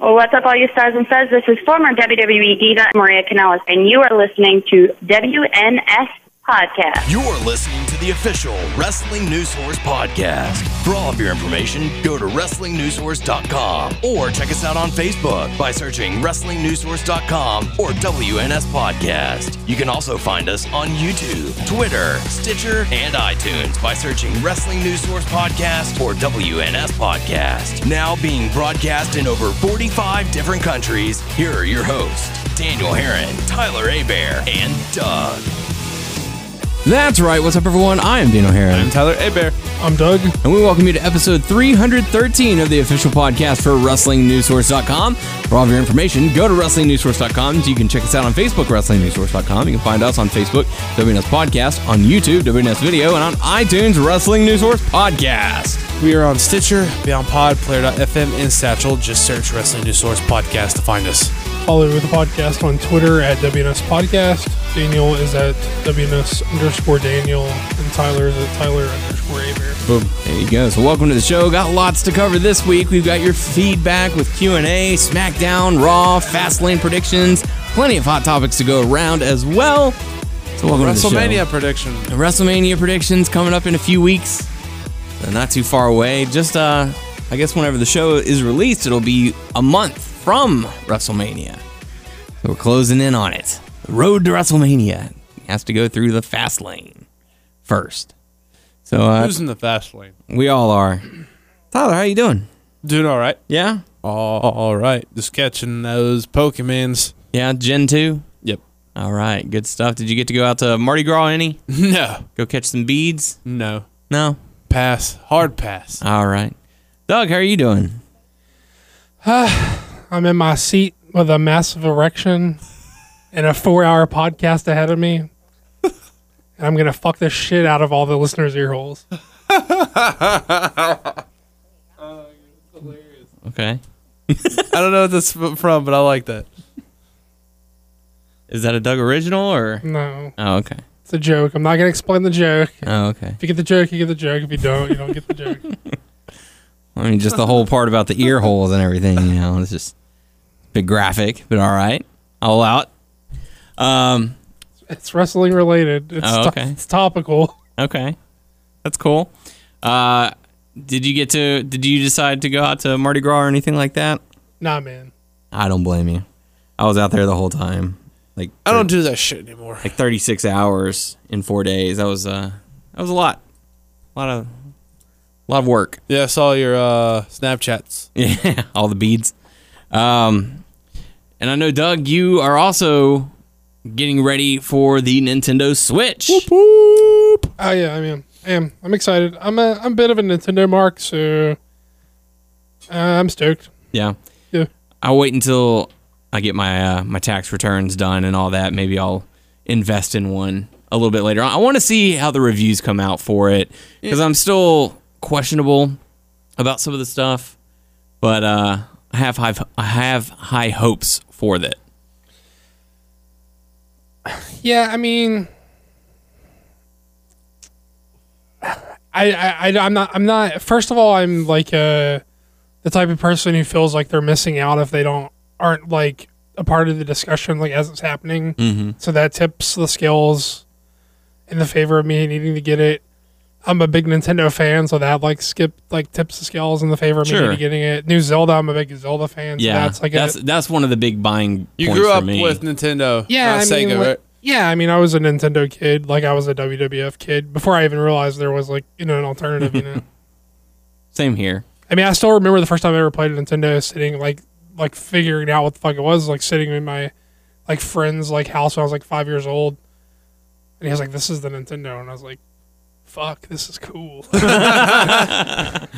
Well, what's up, all you stars and studs? This is former WWE diva Maria Kanellis, and you are listening to WNS Podcast. You're listening the official Wrestling News Source podcast. For all of your information, go to WrestlingNewsSource.com or check us out on Facebook by searching WrestlingNewsSource.com or WNS Podcast. You can also find us on YouTube, Twitter, Stitcher, and iTunes by searching Wrestling News Source Podcast or WNS Podcast. Now being broadcast in over 45 different countries, here are your hosts, Daniel Herron, Tyler Abear, and Doug. That's right. What's up, everyone? I am Dino Heron. I'm Tyler Abear. I'm Doug. And we welcome you to episode 313 of the official podcast for WrestlingNewsSource.com. For all of your information, go to WrestlingNewsSource.com. So you can check us out on Facebook, WrestlingNewsSource.com. You can find us on Facebook, WNS Podcast, on YouTube, WNS Video, and on iTunes, Wrestling News Source Podcast. We are on Stitcher, Beyond Pod, Player.fm, and Satchel. Just search Wrestling News Source Podcast to find us. Follow the podcast on Twitter at WNS Podcast. Daniel is at WNS underscore Daniel, and Tyler is at Tyler underscore Abear. Boom. There you go. So welcome to the show. Got lots to cover this week. We've got your feedback with Q&A, SmackDown, Raw, Fastlane predictions. Plenty of hot topics to go around as well. So welcome to the show. WrestleMania prediction. WrestleMania predictions coming up in a few weeks. Uh, not too far away. Just, uh, I guess whenever the show is released, it'll be a month from WrestleMania. So we're closing in on it. The road to WrestleMania has to go through the fast lane first. So uh, Who's in the fast lane? we all are. Tyler, how you doing? Doing all right. Yeah, All right. Just catching those Pokemons. yeah. Gen two. Yep. All right, good stuff. Did you get to go out to Mardi Gras? Any? No. Go catch some beads? No. No. Pass. Hard pass. All right. Doug, how are you doing? I'm in my seat with a massive erection and a four hour podcast ahead of me. and I'm going to fuck the shit out of all the listeners' ear holes. Okay. I don't know what this is from, but I like that. Is that a Doug original or? No, Oh, okay. it's a joke. I'm not going to explain the joke. Oh, okay. If you get the joke, you get the joke. If you don't, you don't get the joke. I mean, just the whole part about the ear holes and everything, you know, it's just a bit graphic, but all right. All out. Um, It's wrestling related. It's, Oh, to- okay. it's topical. okay. That's cool. Uh, did you get to, did you decide to go out to Mardi Gras or anything like that? Nah, man. I don't blame you. I was out there the whole time. Like, I don't do that shit anymore. like 36 hours in four days. That was, uh, that was a lot. A lot of, a lot of work. Yeah, I saw your uh, Snapchats. Yeah, all the beads. Um, and I know Doug, you are also getting ready for the Nintendo Switch. Oh yeah, I mean, I am. I'm excited. I'm a I'm a bit of a Nintendo mark, so uh, I'm stoked. Yeah. Yeah. I'll wait until I get my uh, my tax returns done and all that. Maybe I'll invest in one a little bit later on. I want to see how the reviews come out for it because I'm still questionable about some of the stuff, but uh, I have high I have high hopes for that. Yeah, I mean, I, I, I'm not I'm not. First of all, I'm like uh the type of person who feels like they're missing out if they don't aren't like a part of the discussion like as it's happening. Mm-hmm. So that tips the scales in the favor of me needing to get it. I'm a big Nintendo fan, so that like skip like tips the scales in the favor of me Sure. maybe getting it. New Zelda, I'm a big Zelda fan. So Yeah, that's like that's a, that's one of the big buying. You points grew for up me. with Nintendo. Yeah, not I mean, Sega, like- right? yeah. I mean, I was a Nintendo kid. Like I was a WWF kid before I even realized there was like you know an alternative. You know, Same here. I mean, I still remember the first time I ever played a Nintendo, sitting like like figuring out what the fuck it was, like sitting in my like friend's like house when I was like five years old, and he was like, "This is the Nintendo," and I was like, "Fuck, this is cool."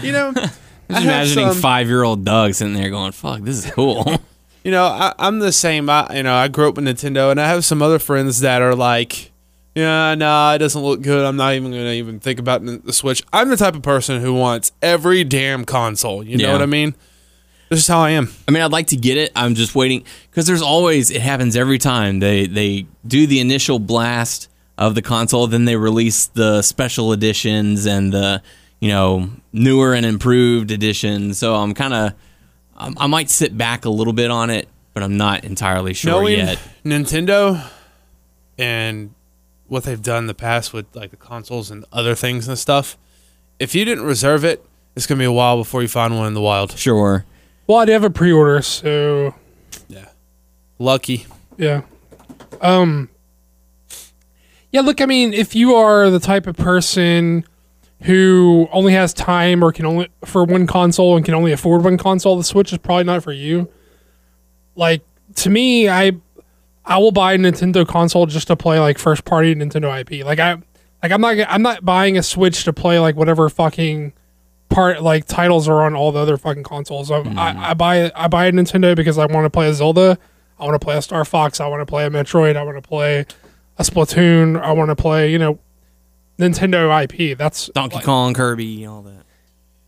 You know, I Just have imagining five year old Doug sitting there going, "Fuck, this is cool." You know, I, I'm the same. I, you know, I grew up with Nintendo, and I have some other friends that are like, yeah, nah, it doesn't look good. I'm not even gonna even think about the Switch. I'm the type of person who wants every damn console. You Yeah. know what I mean? This is how I am. I mean, I'd like to get it. I'm just waiting because there's always it happens every time they they do the initial blast of the console, then they release the special editions and the you know newer and improved editions. So I'm kind of I, I might sit back a little bit on it, but I'm not entirely sure Knowing yet. Nintendo and what they've done in the past with like the consoles and other things and stuff, if you didn't reserve it, it's gonna be a while before you find one in the wild. Sure. Well, I do have a pre-order, so yeah, Lucky. yeah. Um. Yeah, look, I mean, if you are the type of person who only has time or can only for one console and can only afford one console, the Switch is probably not for you. Like to me, I I will buy a Nintendo console just to play like first party Nintendo IP. Like I like I'm not I'm not buying a Switch to play like whatever fucking part like titles are on all the other fucking consoles. I, I, I buy I buy a Nintendo because I want to play a Zelda. I want to play a Star Fox. I want to play a Metroid. I want to play a Splatoon. I want to play you know Nintendo IP. That's Donkey like, Kong, Kirby, all that.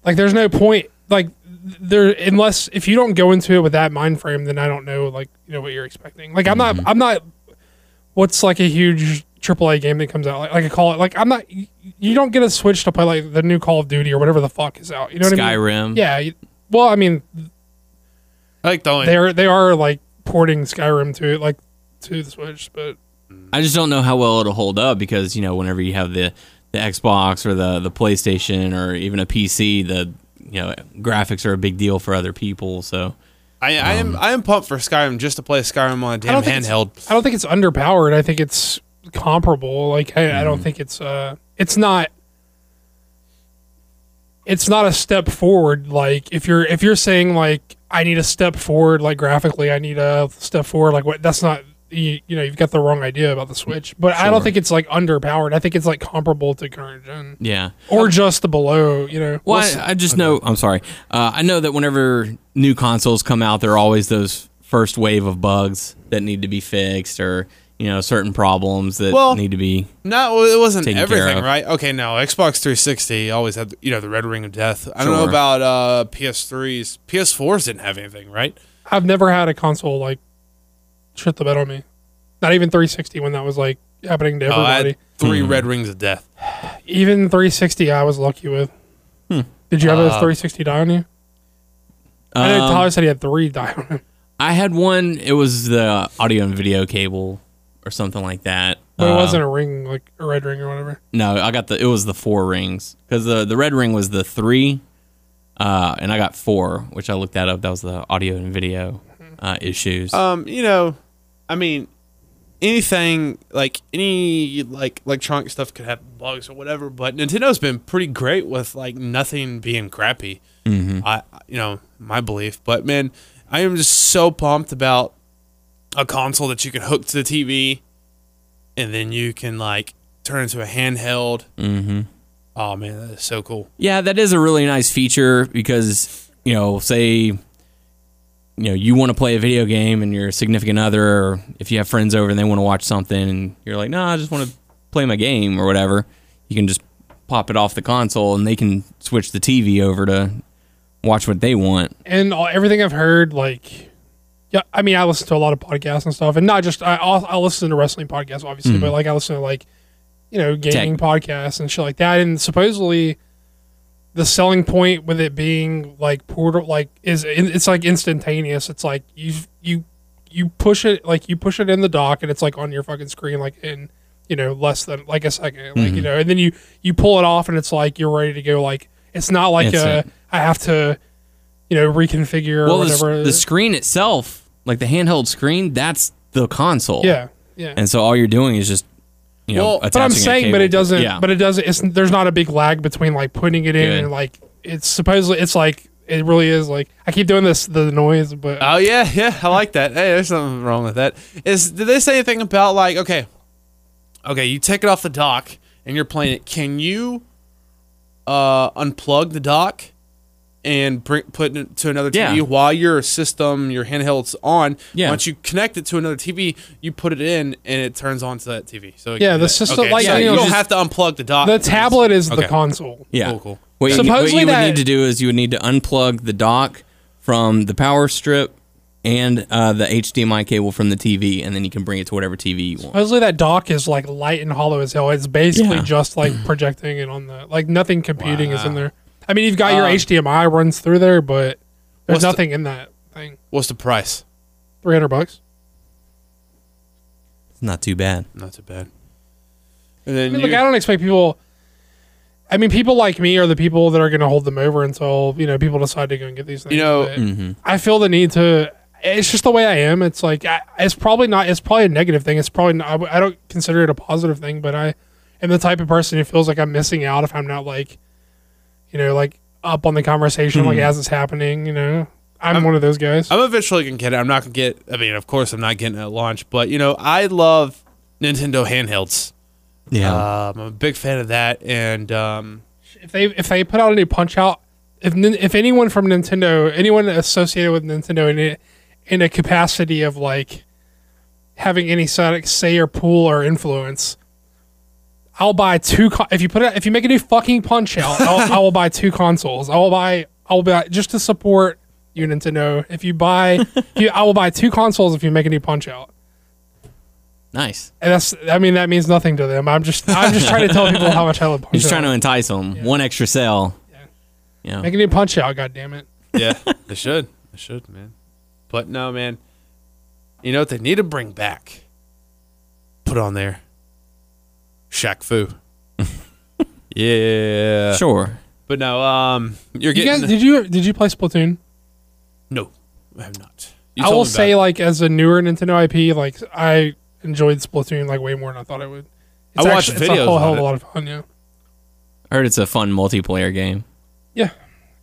like there's no point like there unless if you don't go into it with that mind frame then i don't know like you know what you're expecting like i'm not mm-hmm. i'm not what's like a huge AAA game that comes out like, like I call it like i'm not you, you don't get a switch to play like the new call of duty or whatever the fuck is out you know what i mean Skyrim. yeah you, well i mean I like the only they're they are like porting skyrim to like to the switch but I just don't know how well it'll hold up because you know whenever you have the the Xbox or the the PlayStation or even a PC, the you know graphics are a big deal for other people. So I, I am I am pumped for Skyrim just to play Skyrim on a I damn don't think it's- handheld. I don't think it's underpowered. I think it's comparable. Like I, I don't think it's uh it's not it's not a step forward like if you're if you're saying like I need a step forward like graphically I need a step forward like what that's not you, you know you've got the wrong idea about the Switch. But I don't think it's like underpowered. I think it's like comparable to current gen yeah. or just the below, you know. Well, We'll. I, I just know. I'm sorry. Uh, I know that whenever new consoles come out, there are always those first wave of bugs that need to be fixed, or you know, certain problems that Well- need to be. No, it wasn't Taken everything, right? Okay, no, Xbox 360 always had you know the red ring of death. I don't know about uh, PS3s. PS4s didn't have anything, right? I've never had a console like shit the bed on me. Not even 360 when that was like happening to Oh, I everybody. had three red rings of death. Even 360, I was lucky with. Did you have a Uh, 360 die on you? I know Um, Tyler said he had three die on him. I had one. It was the audio and video cable or something like that. But it Uh, wasn't a ring, like a red ring or whatever. No, I got the. It was the four rings because the the red ring was the three, uh, and I got four, which I looked that up. That was the audio and video uh, issues. Um, you know, I mean, anything like any like electronic stuff could have bugs or whatever, but Nintendo's been pretty great with like nothing being crappy. Mm-hmm. I, you know, my belief. But man, I am just so pumped about a console that you can hook to the TV, and then you can like turn into a handheld. Mm-hmm. Oh man, that is so cool. Yeah, that is a really nice feature because, you know, say you know, you want to play a video game and your significant other or if you have friends over and they want to watch something and you're like, "No, I just want to play my game or whatever." You can just pop it off the console and they can switch the TV over to watch what they want. And all, everything I've heard, like, yeah, I mean, I listen to a lot of podcasts and stuff, and not just I, I listen to wrestling podcasts, obviously, hmm. but like I listen to like, you know, gaming podcasts and shit like that. And supposedly, the selling point with it being like portal, like is it's like instantaneous. It's like you you you push it like you push it in the dock, and it's like on your fucking screen, like in you know less than like a second, like you mm-hmm. know, and then you you pull it off, and it's like you're ready to go. Like it's not like a uh, Instant. I have to you know reconfigure Well, or the, whatever. the screen itself, like the handheld screen, that's the console. yeah, yeah. And so all you're doing is just you know, Well, but I'm saying, but it doesn't. Yeah. But it doesn't. It's there's not a big lag between like putting it in Good. and like it's supposedly it's like it really is like I keep doing this the noise, but Oh yeah, yeah, I like that. Hey, there's nothing wrong with that. Is did they say anything about like okay, okay, you take it off the dock and you're playing it. Can you uh unplug the dock and bring put it to another TV Yeah. while your system, your handheld's on? Yeah. Once you connect it to another TV, you put it in and it turns on to that TV. So Yeah, can do the that. system- Okay, like, so you you, know, don't just- have to unplug the dock. the tablet is the console. Yeah. Cool, cool. What you, what Supposedly you would that- need to do is you would need to unplug the dock from the power strip and uh, the HDMI cable from the TV, and then you can bring it to whatever TV you want. Supposedly that dock is like light and hollow as hell. It's basically Yeah. just like projecting it on the like nothing computing is in there. I mean, you've got your Um, HDMI runs through there, but There's What's the- nothing in that thing. What's the price? Three hundred bucks. It's not too bad. Not too bad. And then I mean, you, look, I don't expect people. I mean, people like me are the people that are going to hold them over until you know people decide to go and get these things. You know- But hmm I feel the need to. It's just the way I am. It's like I, it's probably not. It's probably a negative thing. It's probably not, I, I don't consider it a positive thing. But I am the type of person who feels like I'm missing out if I'm not like, you know, like up on the conversation like as it's happening. You know, I'm, one of those guys. I'm eventually gonna get it. I'm not gonna get. I mean, of course, I'm not getting it at launch, but you know, I love Nintendo handhelds. Yeah. Um, I'm a big fan of that, and um, if they if they put out any Punch Out, if if anyone from Nintendo, anyone associated with Nintendo in a, in a capacity of like having any sonic say or pull or influence, I'll buy two. Con- if you put it, if you make a new fucking Punch Out, I'll, I will buy two consoles. I will buy. I will buy just to support you, Nintendo. If you buy, you, I will buy two consoles if you make a new Punch Out. nice. And that's. I mean, that means nothing to them. I'm just. I'm just trying to tell people how much I love Punch You're just Out. trying to entice them. One extra cell. Yeah. make a new Punch Out. God damn it. yeah, they should. They should, man. But no, man. You know what they need to bring back? Put on there. Shaq Fu. yeah. Sure. But no, um, you're You getting guys, did you did you play Splatoon? no. I have not. You I told will me about say, it. like as a newer Nintendo IP, like I enjoyed Splatoon like way more than I thought I would. It's I watched actually- videos It's a whole on hell of it. a lot of fun. Yeah, I heard it's a fun multiplayer game. yeah,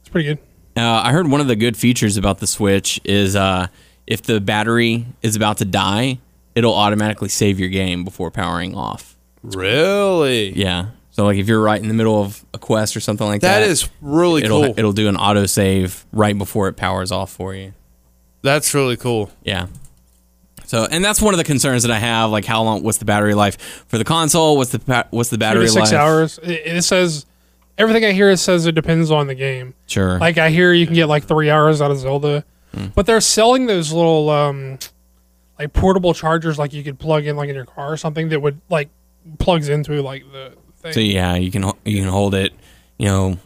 it's pretty good. Uh, I heard one of the good features about the Switch is uh, if the battery is about to die, it'll automatically save your game before powering off. Really. Yeah. So like if you're right in the middle of a quest or something like that, that is really it'll cool. it'll do an auto save right before it powers off for you. That's really cool. Yeah. So and that's one of the concerns that I have. Like how long? What's the battery life for the console? What's the what's the battery to six hours. It, it says everything I hear. It says it depends on the game. Sure. Like I hear you can get like three hours out of Zelda, Hmm. but they're selling those little um like portable chargers like you could plug in like in your car or something that would like plugs into like the thing. So yeah, you can you can hold it, you know,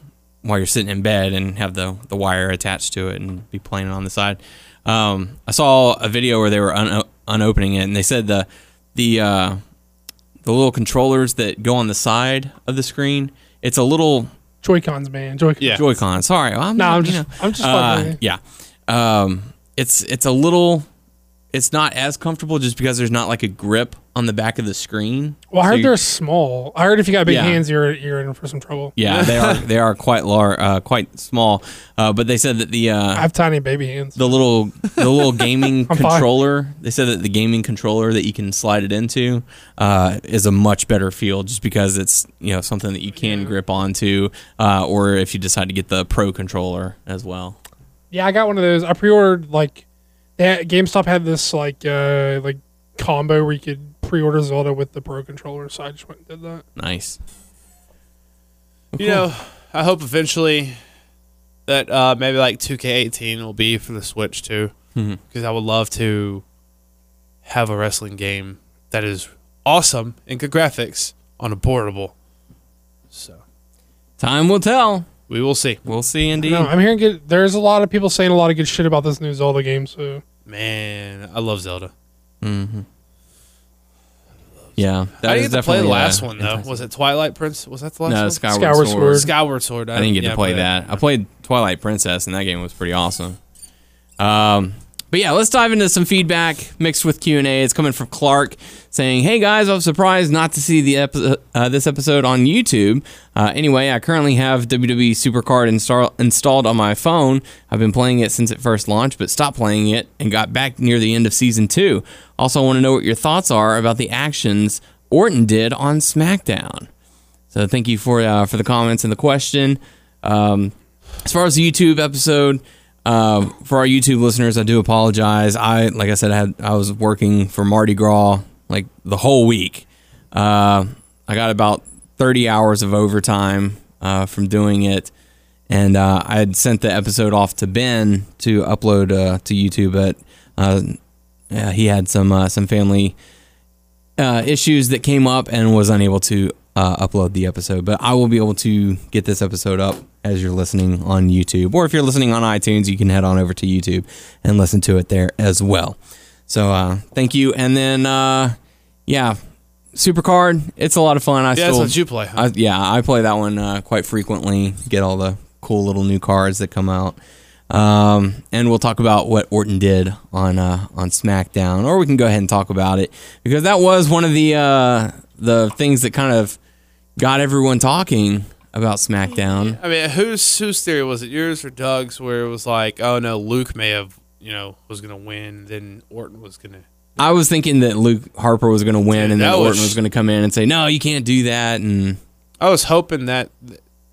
while you're sitting in bed and have the the wire attached to it and be playing it on the side. Um, I saw a video where they were un- unopening it and they said the the uh, the little controllers that go on the side of the screen. It's a little Joy Cons, man. Joy. Yeah. Joy-Con. Sorry, I'm, No, I'm just- know. I'm just Uh, yeah. Um, it's it's a little. It's not as comfortable just because there's not like a grip on the back of the screen. Well, I heard they're small. I heard if you got big Yeah. hands, you're you're in for some trouble. Yeah, they are. They are quite large, uh, quite small. Uh, but they said that the I uh, have tiny baby hands. the little the little gaming I'm fine. controller. They said that the gaming controller that you can slide it into uh, is a much better feel, just because it's you know something that you can grip onto, uh, or if you decide to get the pro controller as well. Yeah, I got one of those. I pre-ordered like they had, GameStop had this like uh like combo where you could pre-order Zelda with the Pro controller. So I just went and did that. Nice. You know, I hope eventually that uh, maybe like 2K18 will be for the Switch too, because I would love to have a wrestling game that is awesome and good graphics on a portable. So Time will tell. We will see. We'll see. Indeed. No, I'm hearing good. There's a lot of people saying a lot of good shit about this new Zelda game. So Man, I love Zelda. Mm-hmm. Yeah, that I is didn't get to play the definitely, uh, last one though. Was it Twilight Prince? Was that the last No, one? Skyward, Skyward Sword. Sword. Skyward Sword. I didn't get yeah, to play I that. I played Twilight Princess, and that game was pretty awesome. Um, but yeah, let's dive into some feedback mixed with Q and A. It's coming from Clark saying, "Hey guys, I'm surprised not to see the epi- uh, this episode on YouTube. Uh, anyway, I currently have WWE Supercard install- installed on my phone. I've been playing it since it first launched, but stopped playing it and got back near the end of season two. Also, I want to know what your thoughts are about the actions Orton did on SmackDown." So thank you for uh, for the comments and the question. Um, as far as the YouTube episode, uh, for our YouTube listeners, I do apologize. I like I said, I had I was working for Mardi Gras like the whole week. Uh, I got about thirty hours of overtime uh, from doing it, and uh, I had sent the episode off to Ben to upload uh, to YouTube, but uh, yeah, he had some some family issues that came up and was unable to uh, upload the episode, but I will be able to get this episode up as you're listening on YouTube, or if you're listening on iTunes, you can head on over to YouTube and listen to it there as well. So uh, thank you, and then uh, yeah, Supercard, it's a lot of fun. I Yeah, still, that's what you play. Huh? I, yeah, I play that one uh, quite frequently. Get all the cool little new cards that come out, um, and we'll talk about what Orton did on uh, on SmackDown, or we can go ahead and talk about it because that was one of the uh, the things that kind of got everyone talking about SmackDown. I mean, whose whose theory was it? Yours or Doug's? Where it was like, oh no, Luke may have, you know, was gonna win, then Orton was gonna. I was thinking that Luke Harper was going to win, Dude, and then that was- Orton was going to come in and say, "No, you can't do that," and I was hoping that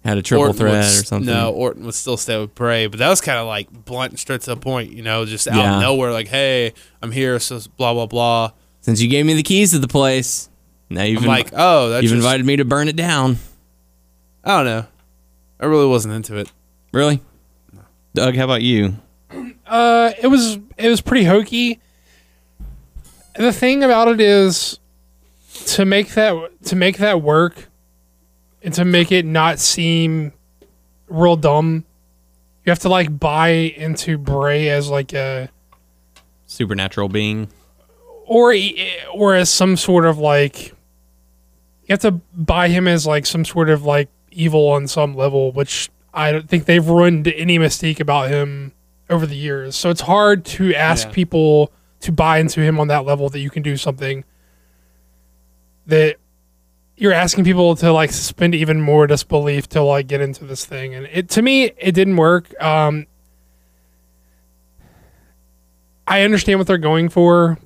had a triple Orton threat or something. No, Orton would still stay with Bray, but that was kind of like blunt and straight to the point, you know, just out Yeah. of nowhere, like, hey, I'm here, so blah blah blah. Since you gave me the keys to the place, now you've I'm invi- like, oh, that's you've just, invited me to burn it down. I don't know. I really wasn't into it. Really, Doug? How about you? Uh, it was it was pretty hokey. The thing about it is to make that to make that work and to make it not seem real dumb. You have to like buy into Bray as like a Supernatural being. or e- or as some sort of like you have to buy him as like some sort of like evil on some level, which I don't think they've ruined any mystique about him over the years. So it's hard to ask Yeah. people to buy into him on that level that you can do something that you're asking people to like suspend even more disbelief to like get into this thing and it to me it didn't work um I understand what they're going for.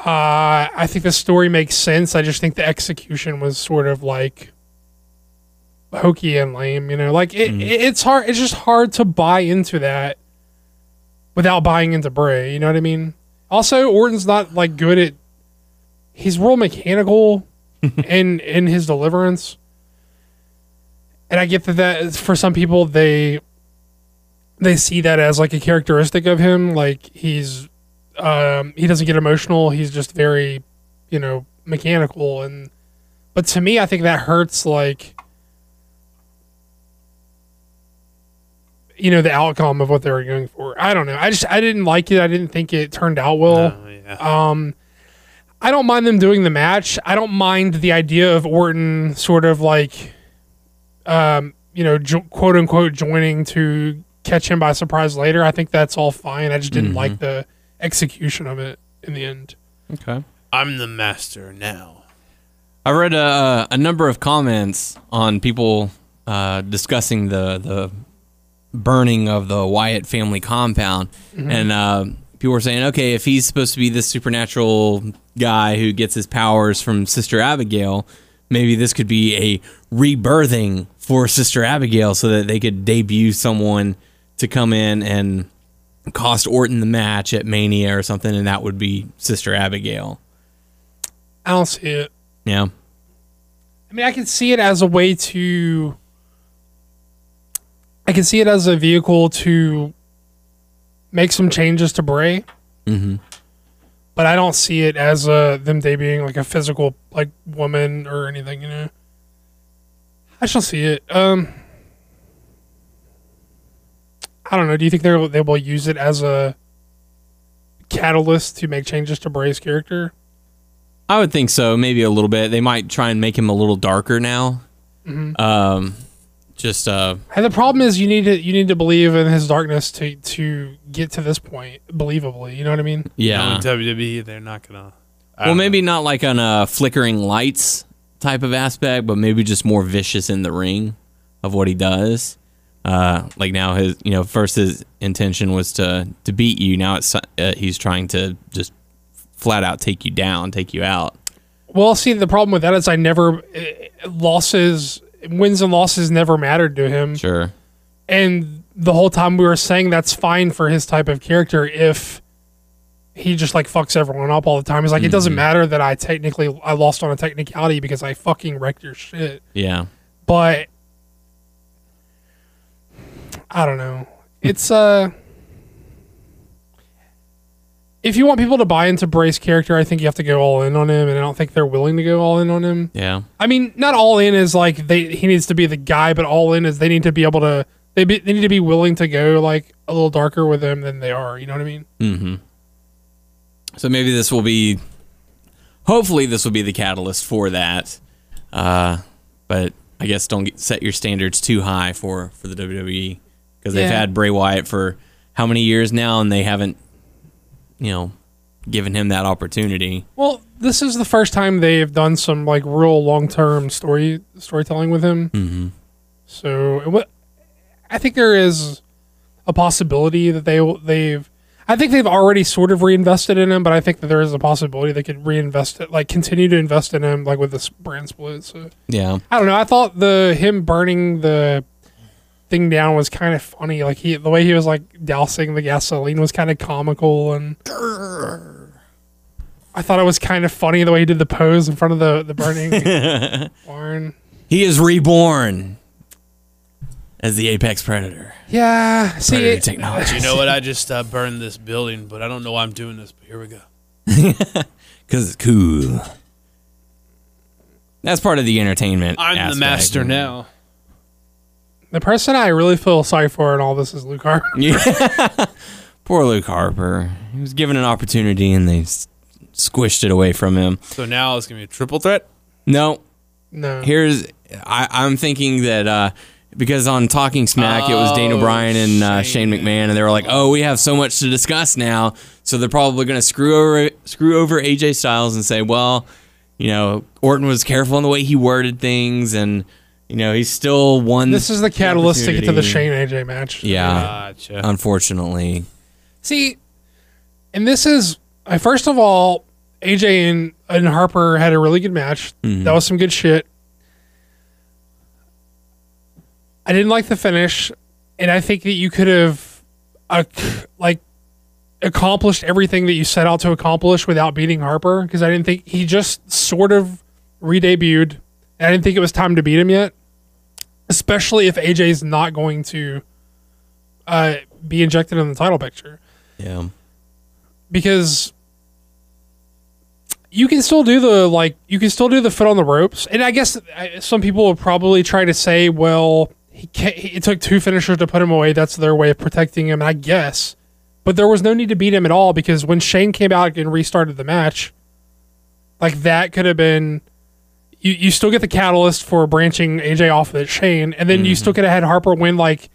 Uh, I think the story makes sense. I just think the execution was sort of like hokey and lame. You know, like it, it- it's hard. It's just hard to buy into that without buying into Bray. You know what I mean? Also, Orton's not like good at. He's real mechanical in in his deliverance, and I get that that for some people they they see that as like a characteristic of him. Like he's um, he doesn't get emotional. He's just very, you know, mechanical. And but to me, I think that hurts. Like, you know, the outcome of what they were going for. I don't know. I just I didn't like it. I didn't think it turned out well. Oh, yeah. Um, I don't mind them doing the match. I don't mind the idea of Orton sort of like, um, you know, jo- quote unquote joining to catch him by surprise later. I think that's all fine. I just didn't like the execution of it in the end. Okay. I'm the master now. I read a, a number of comments on people uh, discussing the the burning of the Wyatt family compound, and uh, people were saying, okay, if he's supposed to be this supernatural guy who gets his powers from Sister Abigail, maybe this could be a rebirthing for Sister Abigail, so that they could debut someone to come in and cost Orton the match at Mania or something, and that would be Sister Abigail. I don't see it. Yeah. I mean, I can see it as a way to. I can see it as a vehicle to make some changes to Bray. Mm-hmm. But I don't see it as uh, them debuting like a physical like woman or anything. You know. I shall see it. Um. I don't know. Do you think they they will use it as a catalyst to make changes to Bray's character? I would think so. Maybe a little bit. They might try and make him a little darker now. Um, just uh, And the problem is you need to you need to believe in his darkness to to get to this point believably. You know what I mean? yeah. In WWE, they're not gonna. I Well, don't maybe not like on a flickering lights type of aspect, but maybe just more vicious in the ring of what he does. Uh, like now, his you know first his intention was to to beat you. Now it's uh, he's trying to just flat out take you down, take you out. Well, see, the problem with that is I never eh, losses, wins and losses never mattered to him, Sure. and the whole time we were saying that's fine for his type of character if he just like fucks everyone up all the time. He's like, it doesn't matter that I technically I lost on a technicality because I fucking wrecked your shit. Yeah. but I don't know. It's uh if you want people to buy into Bray's character, I think you have to go all in on him, and I don't think they're willing to go all in on him. Yeah. I mean, not all in is like they he needs to be the guy, but all in is they need to be able to they be, they need to be willing to go like a little darker with him than they are. You know what I mean? Mm-hmm. So maybe this will be, hopefully, this will be the catalyst for that. Uh, but I guess don't get, set your standards too high for for the WWE because they've Yeah. had Bray Wyatt for how many years now, and they haven't, you know, given him that opportunity. Well, this is the first time they've done some like real long term story storytelling with him. Mm-hmm. So it I think there is a possibility that they they've I think they've already sort of reinvested in him, but I think that there is a possibility they could reinvest it, like continue to invest in him, like with this brand split. So Yeah. I don't know. I thought the him burning the thing down was kind of funny. Like he, the way he was like dousing the gasoline was kind of comical, and I thought it was kind of funny the way he did the pose in front of the the burning barn. He is reborn as the apex predator. Yeah, see, Predator it- technology. You know what? I just uh, burned this building, but I don't know why I'm doing this. But here we go. Because it's cool. That's part of the entertainment. I'm the master now. The person I really feel sorry for in all this is Luke Harper. Yeah. Poor Luke Harper. He was given an opportunity and they s- squished it away from him. So now it's gonna be a triple threat. No, No, here's I, I'm thinking that uh, because on Talking Smack it was Dana Oh, Bryan and uh, Shane Shane. McMahon, and they were like, "Oh, we have so much to discuss now," so they're probably going to screw over screw over AJ Styles and say, "Well, you know, Orton was careful in the way he worded things, and you know, he's still one. this is the catalyst to get to the. Shane AJ match. Yeah, Gotcha. unfortunately. See, and this is I first of all, AJ and, and Harper had a really good match. That was some good shit. I didn't like the finish, and I think that you could have, uh, like, accomplished everything that you set out to accomplish without beating Harper. Because I didn't think he just sort of re-debuted. And I didn't think it was time to beat him yet, especially if AJ's not going to uh, be injected in the title picture. Yeah. because you can still do the like you can still do the foot on the ropes. And i guess uh, some people will probably try to say well he can't, he- it took two finishers to put him away. That's their way of protecting him i guess. But there was no need to beat him at all because when shane came out and restarted the match like that could have been you, you still get the catalyst for branching aj off of shane and then you still could have had harper win like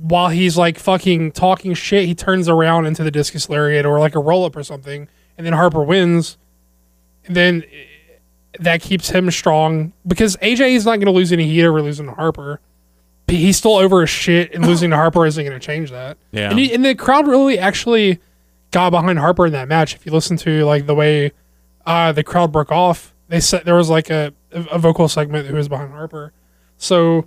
while he's like fucking talking shit, he turns around into the discus lariat or like a roll up or something, and then Harper wins. And then eh, that keeps him strong because AJ is not going to lose any heat over losing to Harper. But He's still over his shit, and losing to Harper isn't going to change that. Yeah. And, he, and the crowd really actually got behind Harper in that match. If you listen to like the way uh, the crowd broke off, they said there was like a, a vocal segment who was behind Harper. So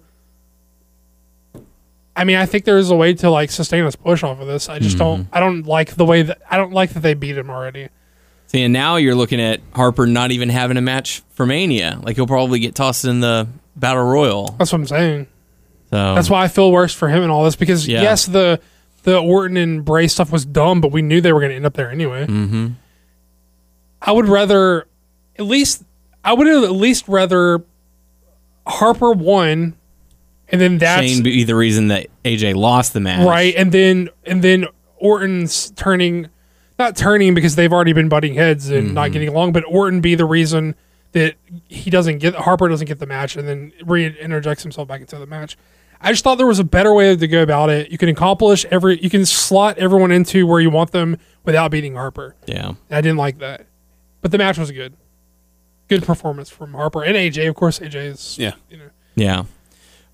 I mean, I think there's a way to like sustain this push off of this. I just don't. I don't like the way that I don't like that they beat him already. See, and now you're looking at Harper not even having a match for Mania. Like he'll probably get tossed in the Battle Royal. That's what I'm saying. So That's why I feel worse for him and all this because Yeah. yes, the the Orton and Bray stuff was dumb, but we knew they were going to end up there anyway. hmm I would rather, at least, I would have at least rather Harper won, and then that's Shane be the reason that AJ lost the match. right, and then and then Orton's turning, not turning because they've already been butting heads and not mm-hmm. getting along, but Orton be the reason that he doesn't get Harper doesn't get the match, and then re-interjects himself back into the match. I just thought there was a better way to go about it. You can accomplish every, you can slot everyone into where you want them without beating Harper. Yeah. And I didn't like that, but the match was good. Good performance from Harper and AJ. Of course, AJ is Yeah. you know Yeah.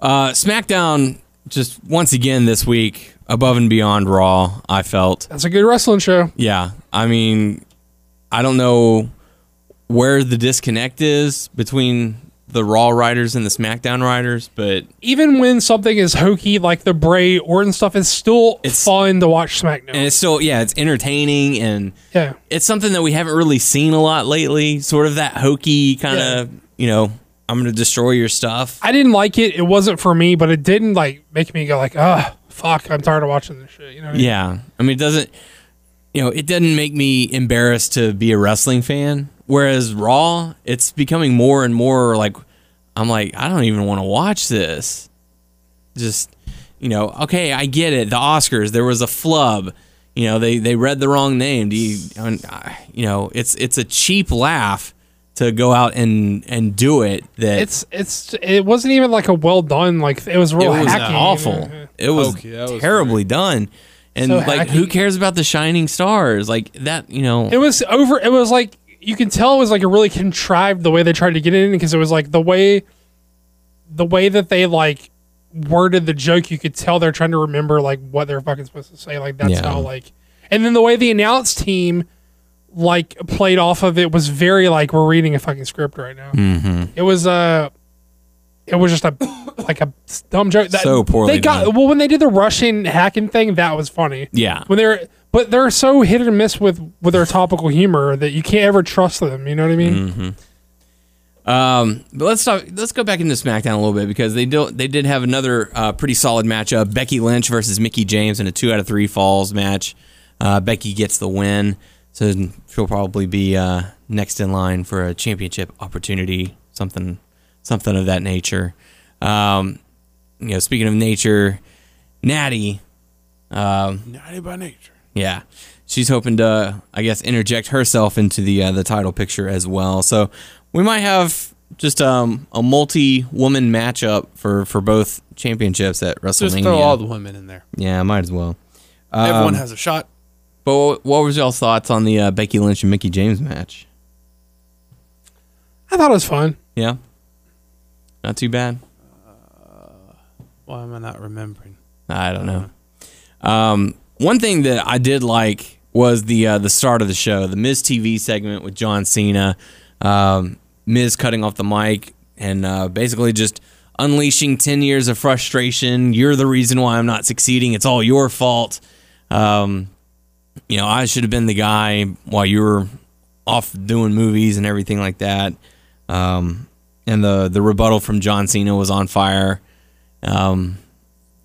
Uh, SmackDown just once again this week above and beyond Raw. I felt. that's a good wrestling show. Yeah. I mean, I don't know where the disconnect is between the Raw writers and the SmackDown writers, but Even when something is hokey like the Bray Orton stuff, it's still It's- fun to watch SmackDown. and it's still yeah, it's entertaining and yeah, it's something that we haven't really seen a lot lately. Sort of that hokey kind of, you know, I'm going to destroy your stuff. I didn't like it. It wasn't for me, but it didn't like make me go like, ah, fuck, I'm tired of watching this shit. You know? What I mean? Yeah. I mean, it doesn't you know, it doesn't make me embarrassed to be a wrestling fan. Whereas Raw, it's becoming more and more like I'm like I don't even want to watch this. Just you know, okay, I get it. The Oscars, there was a flub. You know, they they read the wrong name. Do you uh, you know, it's it's a cheap laugh to go out and and do it that It's it's it wasn't even like a well done like it was it real was hacky. awful. It was Okay, that was terribly done. And So like who cares about the shining stars? Like that, you know. It was over. It was like you can tell it was like a really contrived the way they tried to get it in because it was like the way, the way that they like worded the joke. You could tell they're trying to remember like what they're fucking supposed to say. Like that's Yeah. how like, and then the way the announce team like played off of it was very like we're reading a fucking script right now. mm-hmm. It was uh it was just a like a dumb joke. That, So poorly They got done. well when they did the Russian hacking thing. That was funny Yeah. when they're but they're so hit and miss with with their topical humor that you can't ever trust them. You know what I mean? Mm-hmm. Um, but let's talk. Let's go back into SmackDown a little bit because they do, they did have another uh, pretty solid matchup: Becky Lynch versus Mickie James in a two out of three falls match. Uh, Becky gets the win, so she'll probably be uh, next in line for a championship opportunity, something something of that nature. Um, you know, speaking of nature, Natty. Um, Naughty by nature. Yeah, she's hoping to, I guess, interject herself into the uh, the title picture as well. So we might have just um, a multi-woman matchup for for both championships at WrestleMania. Just throw all the women in there. yeah, might as well. Everyone Um, has a shot. But what, what was y'all's thoughts on the uh, Becky Lynch and Mickie James match? I thought it was fun. Yeah, not too bad. Why am I not remembering? I don't know. Um, one thing that I did like was the uh, the start of the show, the Miz TV segment with John Cena, um, Miz cutting off the mic and uh, basically just unleashing ten years of frustration. You're the reason why I'm not succeeding. It's all your fault. Um, you know, I should have been the guy while you were off doing movies and everything like that. Um, and the the rebuttal from John Cena was on fire. Um,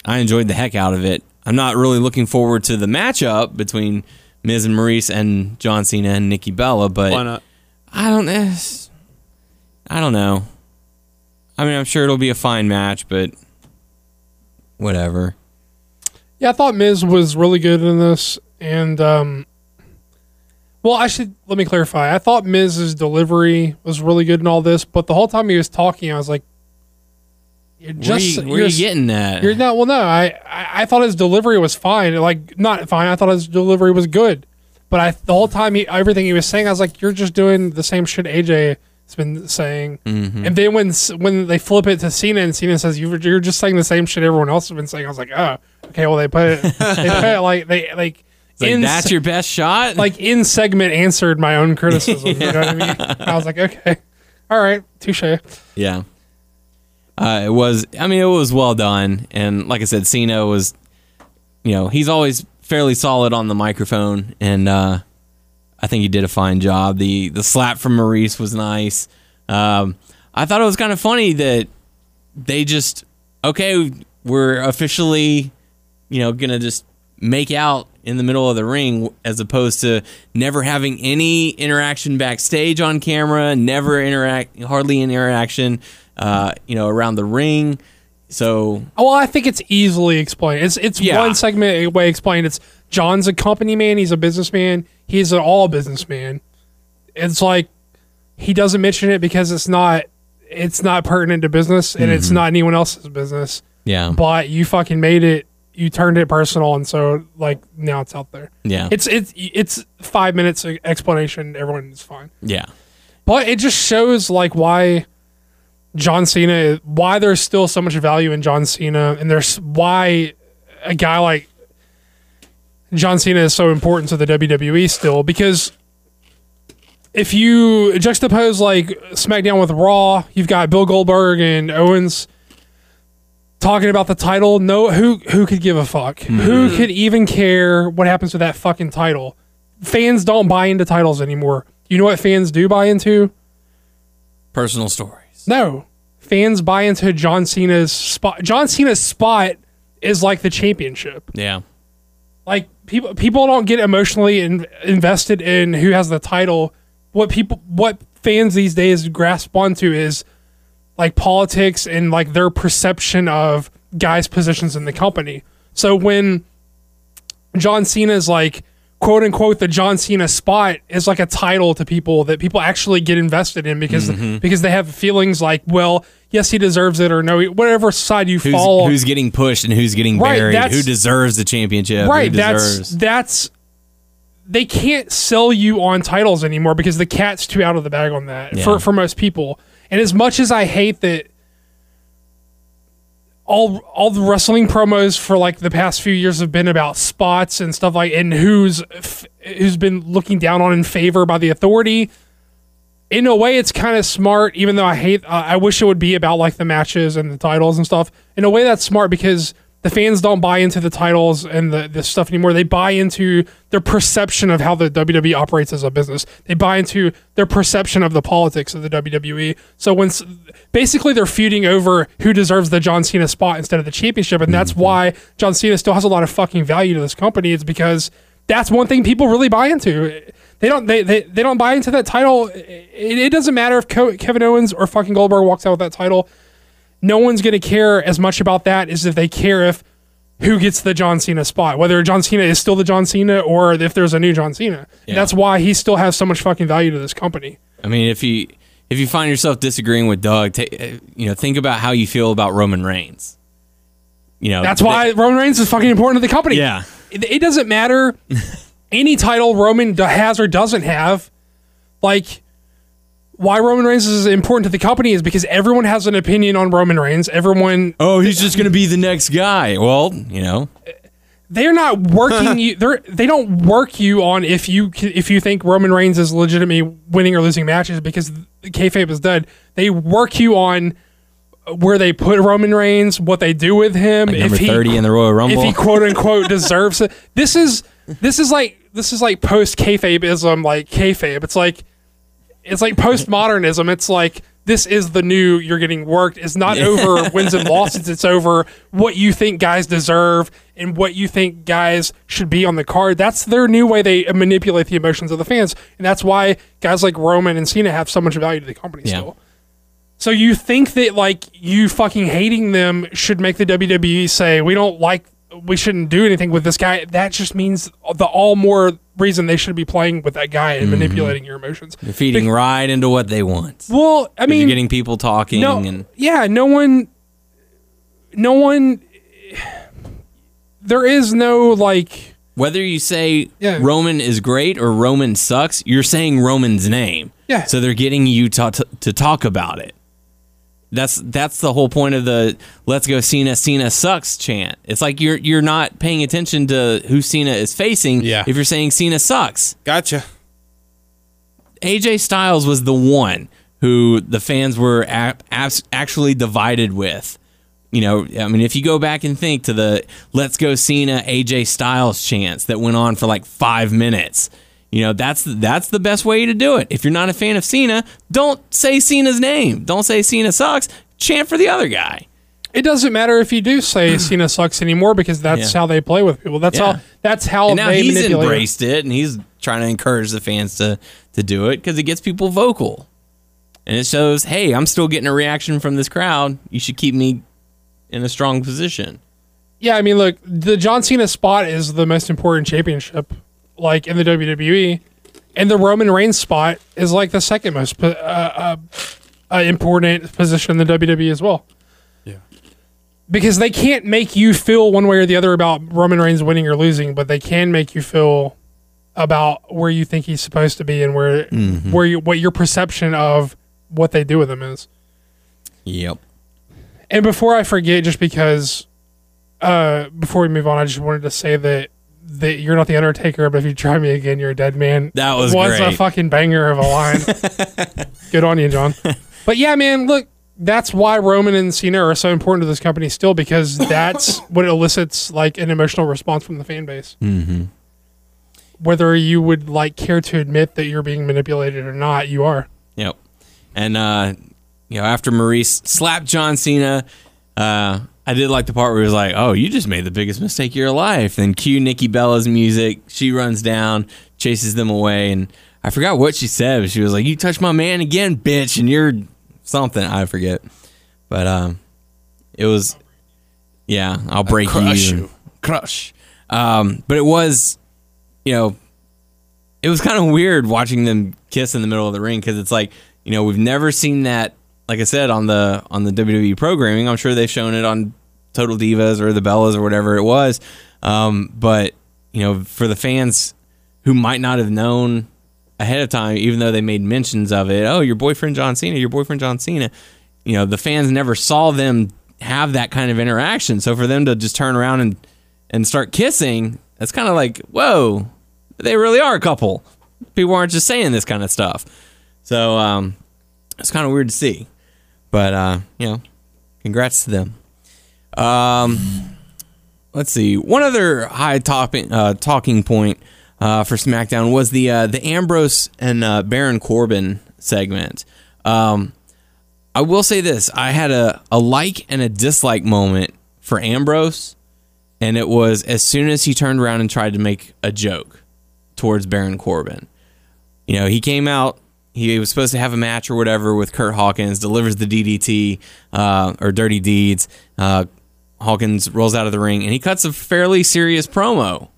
I enjoyed the heck out of it. I'm not really looking forward to the matchup between Miz and Maryse and John Cena and Nikki Bella, but Why not? I don't know. I don't know. I mean, I'm sure it'll be a fine match, but whatever. Yeah, I thought Miz was really good in this, and um, well, I should let me clarify. I thought Miz's delivery was really good in all this, but the whole time he was talking, I was like, "You're just where you, where you're, you getting that? You're not well. No, I, I I thought his delivery was fine. Like not fine. I thought his delivery was good, but I the whole time he everything he was saying, I was like, "You're just doing the same shit AJ has been saying." Mm-hmm. And then when when they flip it to Cena and Cena says, "You- "You're just saying the same shit everyone else has been saying," I was like, "Oh, okay." Well, they put it. they put it like they like. Like, in that's your best shot. like in segment answered my own criticism. You know what I mean? I was like, okay, all right, touche. Yeah. Uh, it was. I mean, it was well done, and like I said, Cena was. You know, he's always fairly solid on the microphone, and uh, I think he did a fine job. the The slap from Maryse was nice. Um, I thought it was kind of funny that they just okay, we're officially, you know, gonna just make out in the middle of the ring as opposed to never having any interaction backstage on camera, never interact, hardly any interaction, uh, you know, around the ring. So Well, I think it's easily explained. It's it's Yeah. one segment way explained. It's John's a company man. He's a businessman. He's an all businessman. It's like he doesn't mention it because it's not it's not pertinent to business and it's not anyone else's business. yeah, But you fucking made it. You turned it personal, and so like now it's out there. yeah, It's it's it's five minutes of explanation. Everyone is fine. yeah, But it just shows like why John Cena, why there's still so much value in John Cena, and there's why a guy like John Cena is so important to the WWE still because if you juxtapose like SmackDown with Raw, you've got Bill Goldberg and Owens talking about the title. No, who who could give a fuck? Who mm-hmm. could even care what happens with that fucking title? Fans don't buy into titles anymore. You know what fans do buy into? personal stories. No. Fans buy into John Cena's spot. John Cena's spot is like the championship. Yeah, like people people don't get emotionally in, invested in who has the title. What people what fans these days grasp onto is like politics and like their perception of guys' positions in the company. So when John Cena is like quote unquote the John Cena spot is like a title to people that people actually get invested in because Mm-hmm. because they have feelings like, well, yes, he deserves it or no, whatever side you Who's, fall. who's getting pushed and who's getting Right, buried? Who deserves the championship? right. That's that's they can't sell you on titles anymore because the cat's too out of the bag on that Yeah. for for most people. And as much as I hate that all all the wrestling promos for like the past few years have been about spots and stuff like and who's who's been looking down on in favor by the authority. In a way it's kind of smart even though i hate uh, i wish it would be about like the matches and the titles and stuff. In a way that's smart because the fans don't buy into the titles and the, the stuff anymore they buy into their perception of how the wwe operates as a business they buy into their perception of the politics of the wwe so when basically they're feuding over who deserves the john cena spot instead of the championship and that's mm-hmm. why john cena still has a lot of fucking value to this company it's because that's one thing people really buy into. They don't they, they, they don't buy into that title. It, it doesn't matter if Co- Kevin Owens or fucking Goldberg walks out with that title. No one's going to care as much about that as if they care if who gets the John Cena spot, whether John Cena is still the John Cena or if there's a new John Cena. Yeah. That's why he still has so much fucking value to this company. I mean, if you if you find yourself disagreeing with Doug, ta- uh, you know, think about how you feel about Roman Reigns. You know, That's why Roman Reigns is fucking important to the company. Yeah. It, it doesn't matter any title Roman has or doesn't have. Like, why Roman Reigns is important to the company is because everyone has an opinion on Roman Reigns. Everyone, Oh, he's just going to be the next guy. Well, you know, they're not working you. They're they don't work you on if you if you think Roman Reigns is legitimately winning or losing matches because kayfabe is dead. They work you on where they put Roman Reigns, what they do with him, like if number he thirty in the Royal Rumble. if he quote unquote deserves it. This is this is like this is like post kayfabeism, like kayfabe. It's like it's like postmodernism. It's like this is the new. You're getting worked. It's not over wins and losses. It's over what you think guys deserve and what you think guys should be on the card. That's their new way they manipulate the emotions of the fans, and that's why guys like Roman and Cena have so much value to the company Yeah. still. So you think that like you fucking hating them should make the WWE say we don't like we shouldn't do anything with this guy? That just means the all more reason they should be playing with that guy and mm-hmm. manipulating your emotions. You're feeding right into what they want. Well, I mean, you're getting people talking no, and yeah, no one, no one. There is no like whether you say Yeah. Roman is great or Roman sucks, you're saying Roman's name. Yeah. So they're getting you to, to, to talk about it. That's that's the whole point of the "Let's go Cena, Cena sucks" chant. It's like you're you're not paying attention to who Cena is facing. Yeah. If you're saying Cena sucks, Gotcha. AJ Styles was the one who the fans were a- abs- actually divided with. You know, I mean, if you go back and think to the "Let's go Cena" AJ Styles chants that went on for like five minutes, you know, that's that's the best way to do it. If you're not a fan of Cena, don't say Cena's name. Don't say Cena sucks. Chant for the other guy. it doesn't matter if you do say Cena sucks anymore because that's Yeah. how they play with people. That's Yeah. how that's how And now he's embraced it, and he's trying to encourage the fans to to do it because it gets people vocal, and it shows, hey, I'm still getting a reaction from this crowd. You should keep me in a strong position. Yeah, I mean, look, the John Cena spot is the most important championship, like in the WWE, and the Roman Reigns spot is like the second most uh, uh, uh, important position in the WWE as well. Yeah. Because they can't make you feel one way or the other about Roman Reigns winning or losing, but they can make you feel about where you think he's supposed to be and where where you, what your perception of what they do with him is. Yep. And before I forget, just because, uh, before we move on, I just wanted to say that that you're not the Undertaker, but if you try me again, you're a dead man. That was was a fucking banger of a line. Good on you, John. But yeah, man, look, that's why Roman and Cena are so important to this company still because that's what elicits like an emotional response from the fan base. Mm-hmm. Whether you would like care to admit that you're being manipulated or not, you are. Yep. And uh, you know, after Maryse slapped John Cena, uh, I did like the part where he was like, "Oh, you just made the biggest mistake of your life." Then cue Nikki Bella's music. She runs down, chases them away, and I forgot what she said. But she was like, "You touch my man again, bitch," and you're something I forget. But um, it was, yeah, I'll break crush you, you. crush. Um, but it was, you know, it was kind of weird watching them kiss in the middle of the ring because it's like you know we've never seen that like i said on the on the wwe programming i'm sure they've shown it on total divas or the bellas or whatever it was um, but you know for the fans who might not have known ahead of time even though they made mentions of it oh your boyfriend john cena your boyfriend john cena you know the fans never saw them have that kind of interaction so for them to just turn around and and start kissing that's kind of like whoa they really are a couple. People aren't just saying this kind of stuff. So um, it's kind of weird to see. But, uh, you know, congrats to them. Um, let's see. One other high topic, uh, talking point uh, for SmackDown was the uh, the Ambrose and uh, Baron Corbin segment. Um, I will say this: I had a, a like and a dislike moment for Ambrose, and it was as soon as he turned around and tried to make a joke towards Baron Corbin. You know, he came out. He was supposed to have a match or whatever with Curt Hawkins. Delivers the DDT uh, or Dirty Deeds. Uh, Hawkins rolls out of the ring and he cuts a fairly serious promo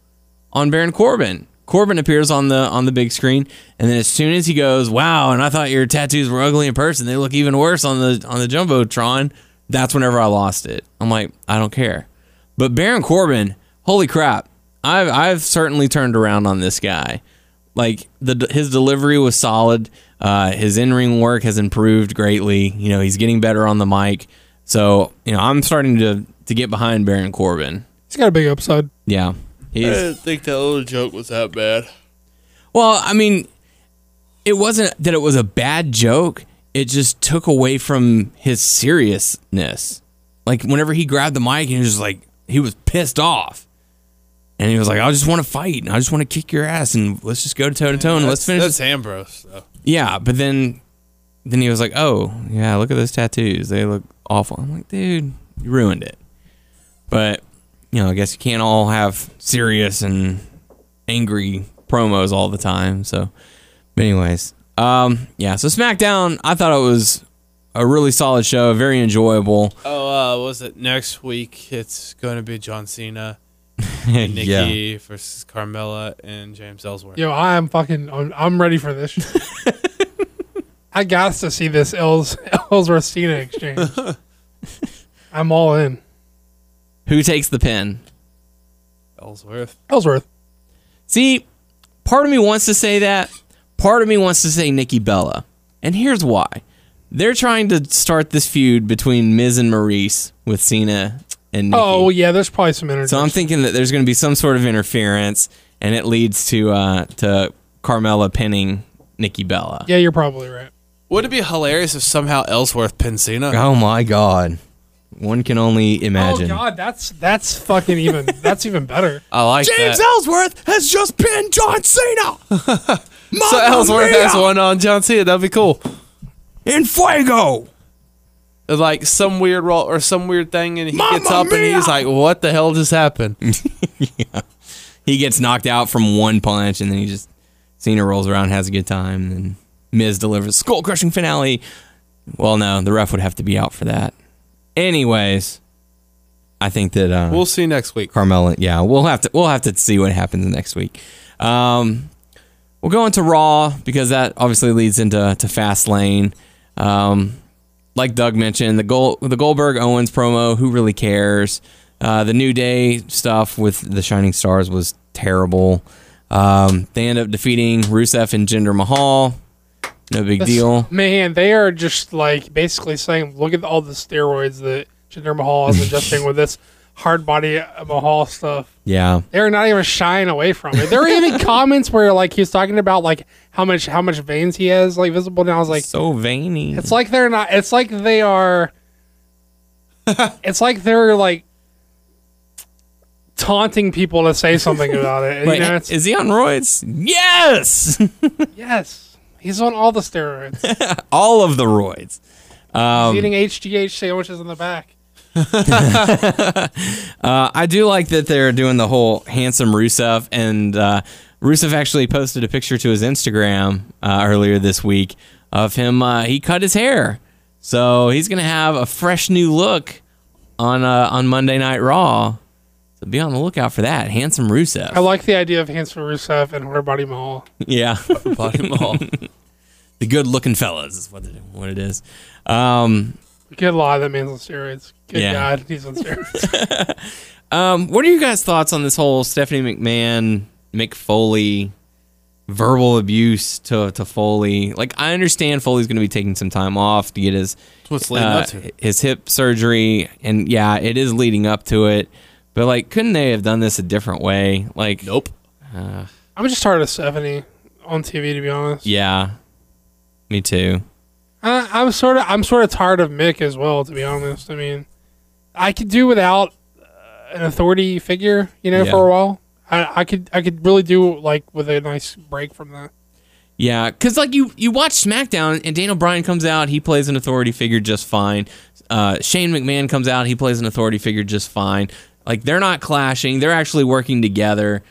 on Baron Corbin. Corbin appears on the on the big screen, and then as soon as he goes, "Wow!" and I thought your tattoos were ugly in person. They look even worse on the on the jumbotron. That's whenever I lost it. I'm like, I don't care. But Baron Corbin, holy crap! I've I've certainly turned around on this guy. Like the his delivery was solid. Uh, his in ring work has improved greatly. You know, he's getting better on the mic. So you know, I'm starting to to get behind Baron Corbin. He's got a big upside. Yeah, I didn't think that little joke was that bad. well. I mean, it wasn't that it was a bad joke. It just took away from his seriousness. Like whenever he grabbed the mic, and he was just like he was pissed off. And he was like, I just want to fight. And I just want to kick your ass. And let's just go to toe to toe and let's finish. That's Ambrose. Though. Yeah, but then then he was like, "Oh, yeah, look at those tattoos. They look awful." I'm like, "Dude, you ruined it." But, you know, I guess you can't all have serious and angry promos all the time. So, but anyways, um yeah, so SmackDown, I thought it was a really solid show, very enjoyable. Oh, uh, was it next week? It's going to be John Cena, Nikki yeah. versus Carmella, and James Ellsworth. Yo, I am fucking. I'm, I'm ready for this. I got to see this Els, Ellsworth Cena exchange. I'm all in. Who takes the pin? Ellsworth. Ellsworth. See, part of me wants to say that. Part of me wants to say Nikki Bella. And here's why. They're trying to start this feud between Miz and Maryse with Cena and Nikki. Oh yeah, there's probably some interference. so I'm thinking that there's going to be some sort of interference and it leads to uh, to Carmella pinning Nikki Bella. yeah, you're probably right. Would it be hilarious if somehow Ellsworth pinned Cena? Oh my god. One can only imagine. Oh god, that's that's fucking even. that's even better. I like James that. Ellsworth has just pinned John Cena. so Ellsworth has one on John Cena. That'd be cool. in Fuego. Like some weird roll or some weird thing, and he Mamma gets up and he's like, "What the hell just happened?" He gets knocked out from one punch, and then he just Cena rolls around, has a good time, and then Miz delivers skull crushing finale. Well, no, the ref would have to be out for that. Anyways, I think that uh, we'll see next week. Carmella, yeah, we'll have to we'll have to see what happens next week. Um, we'll go into Raw because that obviously leads into to Fastlane. Um, like Doug mentioned, the Gold the Goldberg Owens promo. Who really cares? Uh, the New Day stuff with the Shining Stars was terrible. Um, they end up defeating Rusev and Jinder Mahal. No big deal. Man, they are just like basically saying, look at all the steroids that Jinder Mahal is ingesting with this hard body Mahal stuff. Yeah, They're not even shying away from it. There were even comments where like he was talking about like how much how much veins he has like visible, and I was like, so veiny. it's like they're not. It's like they are. it's like they're like taunting people to say something about it. Wait, you know, is he on roids? Yes, yes, he's on all the steroids. all of the roids. Um, He's eating HGH sandwiches in the back. uh, I do like that they're doing the whole handsome Rusev, and uh, Rusev actually posted a picture to his Instagram uh, earlier this week of him. Uh, he cut his hair, so he's gonna have a fresh new look on uh, on Monday Night Raw. So be on the lookout for that. Handsome Rusev. I like the idea of handsome Rusev and Hunter Body Mahal. yeah, Body Mall. the good looking fellas is what it, what it is. Um, Good lie, that man's on steroids. Good Yeah. God, he's on steroids. Um, what are you guys' thoughts on this whole Stephanie McMahon, Mick Foley, verbal abuse to to Foley? Like, I understand Foley's going to be taking some time off to get his what's uh, up to. his hip surgery, and yeah, it is leading up to it. But like, couldn't they have done this a different way? Like, Nope. I'm just tired of Stephanie on TV, to be honest. yeah, me too. I, I'm sort of I'm sort of tired of Mick as well, to be honest. I mean, I could do without uh, an authority figure, you know, Yeah. for a while. I, I could I could really do like with a nice break from that. Yeah, because like you you watch SmackDown and Daniel Bryan comes out, he plays an authority figure just fine. Uh, Shane McMahon comes out, he plays an authority figure just fine. Like they're not clashing; they're actually working together.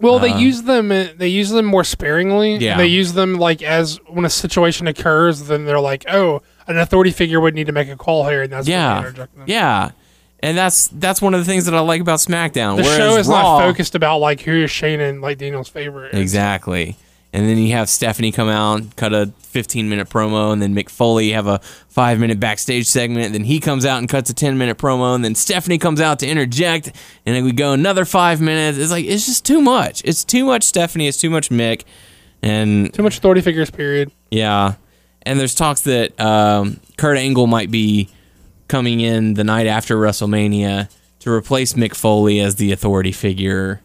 Well, they use them. uh, They use them more sparingly. Yeah. They use them like as when a situation occurs, then they're like, "Oh, an authority figure would need to make a call here," and that's when they Yeah, interject them. yeah, and that's that's one of the things that I like about SmackDown. The Whereas show is Raw, not focused about like who is Shane and like Daniel's favorite. Exactly. And then you have Stephanie come out, cut a 15 minute promo, and then Mick Foley have a five minute backstage segment. And then he comes out and cuts a 10 minute promo, and then Stephanie comes out to interject, and then we go another five minutes. It's like, it's just too much. It's too much Stephanie, it's too much Mick. And Too much authority figures. Period. yeah. And there's talks that um, Kurt Angle might be coming in the night after WrestleMania to replace Mick Foley as the authority figure,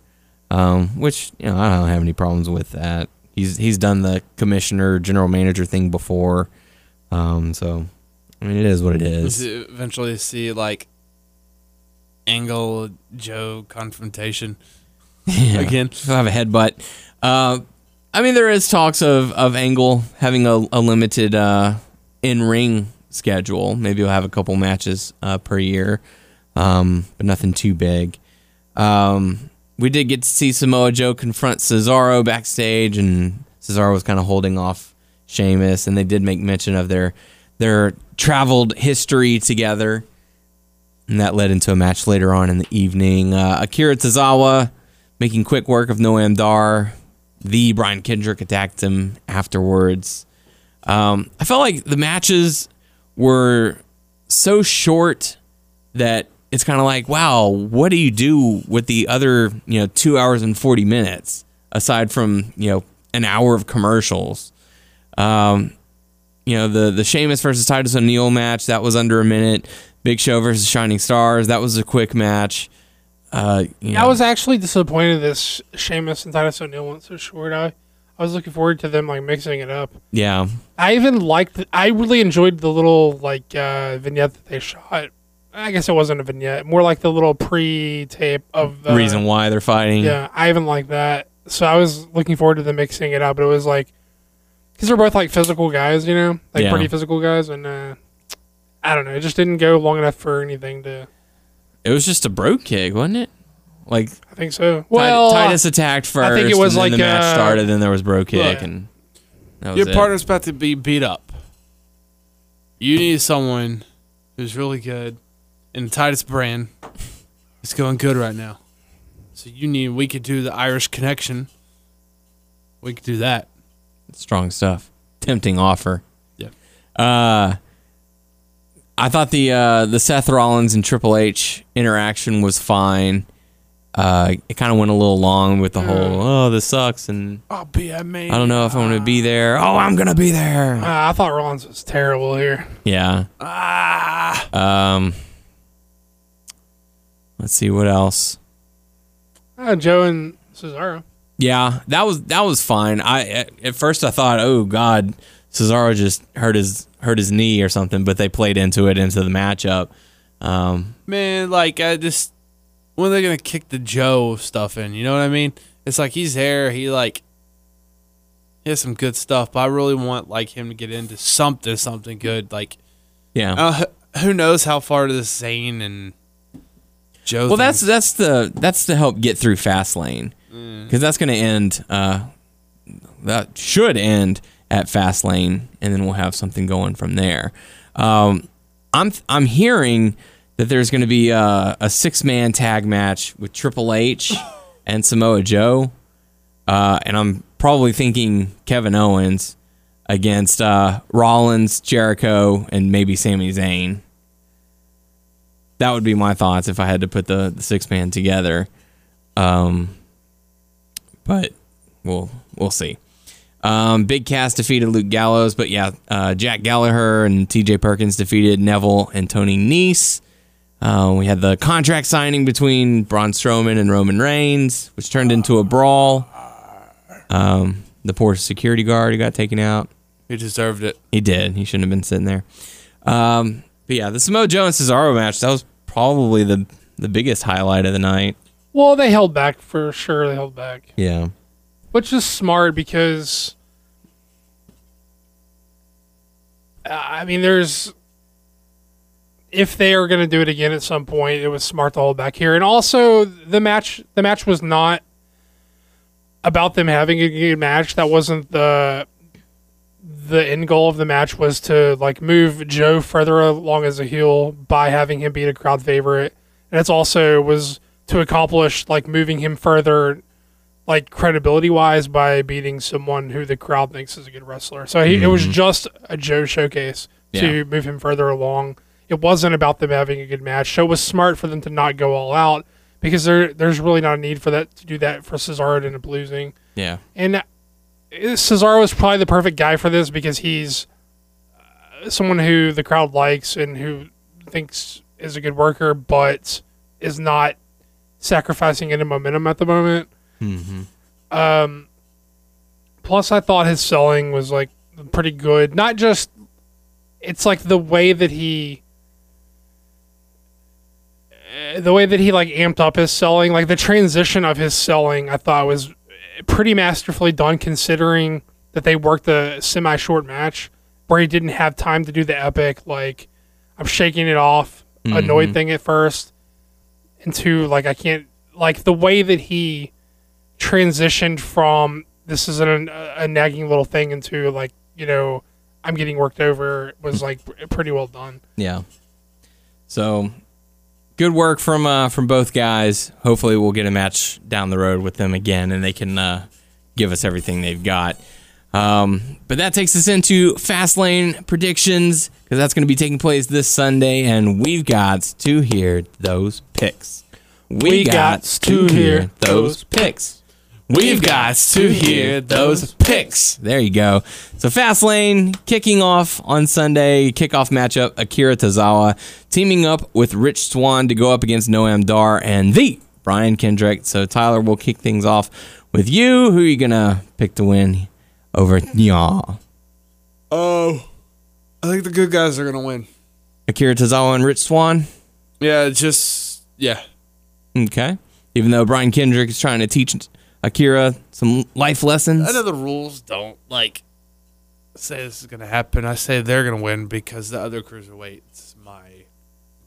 um, which you know I don't have any problems with that. He's he's done the commissioner general manager thing before, um, so I mean it is what it is. Eventually see like Angle Joe confrontation Yeah. again. He'll have a headbutt. Uh, I mean, there is talks of of Angle having a, a limited uh, in ring schedule. Maybe he'll have a couple matches uh, per year, um, but nothing too big. Um, we did get to see Samoa Joe confront Cesaro backstage, and Cesaro was kind of holding off Sheamus, and they did make mention of their their traveled history together. And that led into a match later on in the evening. Uh, Akira Tozawa making quick work of Noam Dar. The Brian Kendrick attacked him afterwards. Um, I felt like the matches were so short that it's kind of like, wow, what do you do with the other, you know, two hours and 40 minutes aside from, you know, an hour of commercials? Um, you know, the, the Sheamus versus Titus O'Neil match, that was under a minute. Big Show versus Shining Stars, that was a quick match. Uh, you I was actually disappointed this Sheamus and Titus O'Neil went so short. I, I was looking forward to them like mixing it up. yeah. I even liked. I really enjoyed the little like uh, vignette that they shot. I guess it wasn't a vignette, more like the little pre-tape of the reason why they're fighting. Yeah, I even like that. So I was looking forward to them mixing it up, but it was like because they're both like physical guys, you know, like Yeah. pretty physical guys, and uh, I don't know, it just didn't go long enough for anything to. It was just a bro kick, wasn't it? Like I think so. Tit- Well, Titus attacked first. I think it was and then like, the match uh, started. Then there was bro kick, yeah. and that was Your it. partner's about to be beat up. You need someone who's really good in the Titus brand. It's going good right now. So you need. We could do the Irish connection. We could do that. strong stuff. Tempting offer. Yeah. Uh, I thought the uh, the Seth Rollins and Triple H interaction was fine. Uh, it kind of went a little long with the whole "oh, this sucks," and I'll be at me. I don't know if I'm going to be there. Oh, I'm going to be there. uh, I thought Rollins was terrible here. Yeah. Ah. Um. Let's see what else. Uh, Joe and Cesaro. Yeah, that was that was fine. I at, at first I thought, oh God, Cesaro just hurt his hurt his knee or something, but they played into it into the matchup. Um, Man, like I just when they're gonna kick the Joe stuff in, you know what I mean? It's like he's there, he like he has some good stuff, but I really want like him to get into something, something good. Like yeah, uh, who knows how far this Zayn and Joe. Well, that's that's the that's to help get through Fastlane because that's going to end. Uh, that should end at Fastlane, and then we'll have something going from there. Um, I'm I'm hearing that there's going to be a, a six man tag match with Triple H and Samoa Joe, uh, and I'm probably thinking Kevin Owens against uh, Rollins, Jericho, and maybe Sami Zayn that would be my thoughts if I had to put the, the six man together. Um, but we'll we'll see. Um, Big Cass defeated Luke Gallows, but yeah, uh, Jack Gallagher and T.J. Perkins defeated Neville and Tony Nese. Uh, we had the contract signing between Braun Strowman and Roman Reigns, which turned into a brawl. Um, the poor security guard who got taken out. he deserved it. He did. He shouldn't have been sitting there. Um, but yeah, the Samoa Joe and Cesaro match that was probably the the biggest highlight of the night. Well, they held back for sure. They held back, Yeah, which is smart because I mean, there's if they are going to do it again at some point, it was smart to hold back here. And also, the match the match was not about them having a good match. That wasn't the the end goal of the match was to like move Joe further along as a heel by having him beat a crowd favorite. And it's also was to accomplish like moving him further like credibility wise by beating someone who the crowd thinks is a good wrestler. So he, it was mm-hmm. just a Joe showcase to Yeah. move him further along. It wasn't about them having a good match. So it was smart for them to not go all out because there there's really not a need for that to do that for Cesaro to end up losing. yeah, And Cesaro is probably the perfect guy for this because he's uh, someone who the crowd likes and who thinks is a good worker, but is not sacrificing any momentum at the moment. Um, plus, I thought his selling was like pretty good. Not just it's like the way that he. uh, The way that he like amped up his selling, like the transition of his selling, I thought was pretty masterfully done considering that they worked a semi short match where he didn't have time to do the epic like I'm shaking it off mm-hmm. annoyed thing at first into like I can't like the way that he transitioned from this is an, a nagging little thing into like you know I'm getting worked over was like pretty well done. yeah. So good work from uh, from both guys. Hopefully, we'll get a match down the road with them again, and they can uh, give us everything they've got. Um, but that takes us into fast lane predictions because that's going to be taking place this Sunday, and we've got to hear those picks. We, got to hear those picks. We've got to hear those picks. There you go. So Fastlane kicking off on Sunday. Kickoff matchup: Akira Tozawa teaming up with Rich Swann to go up against Noam Dar and the Brian Kendrick. So Tyler, we'll kick things off with you. Who are you gonna pick to win over Nya? Oh, I think the good guys are gonna win. Akira Tozawa and Rich Swann. Yeah, just yeah. Okay. Even though Brian Kendrick is trying to teach Akira some life lessons. I know the rules don't like say this is gonna happen. I say they're gonna win because the other cruiserweights my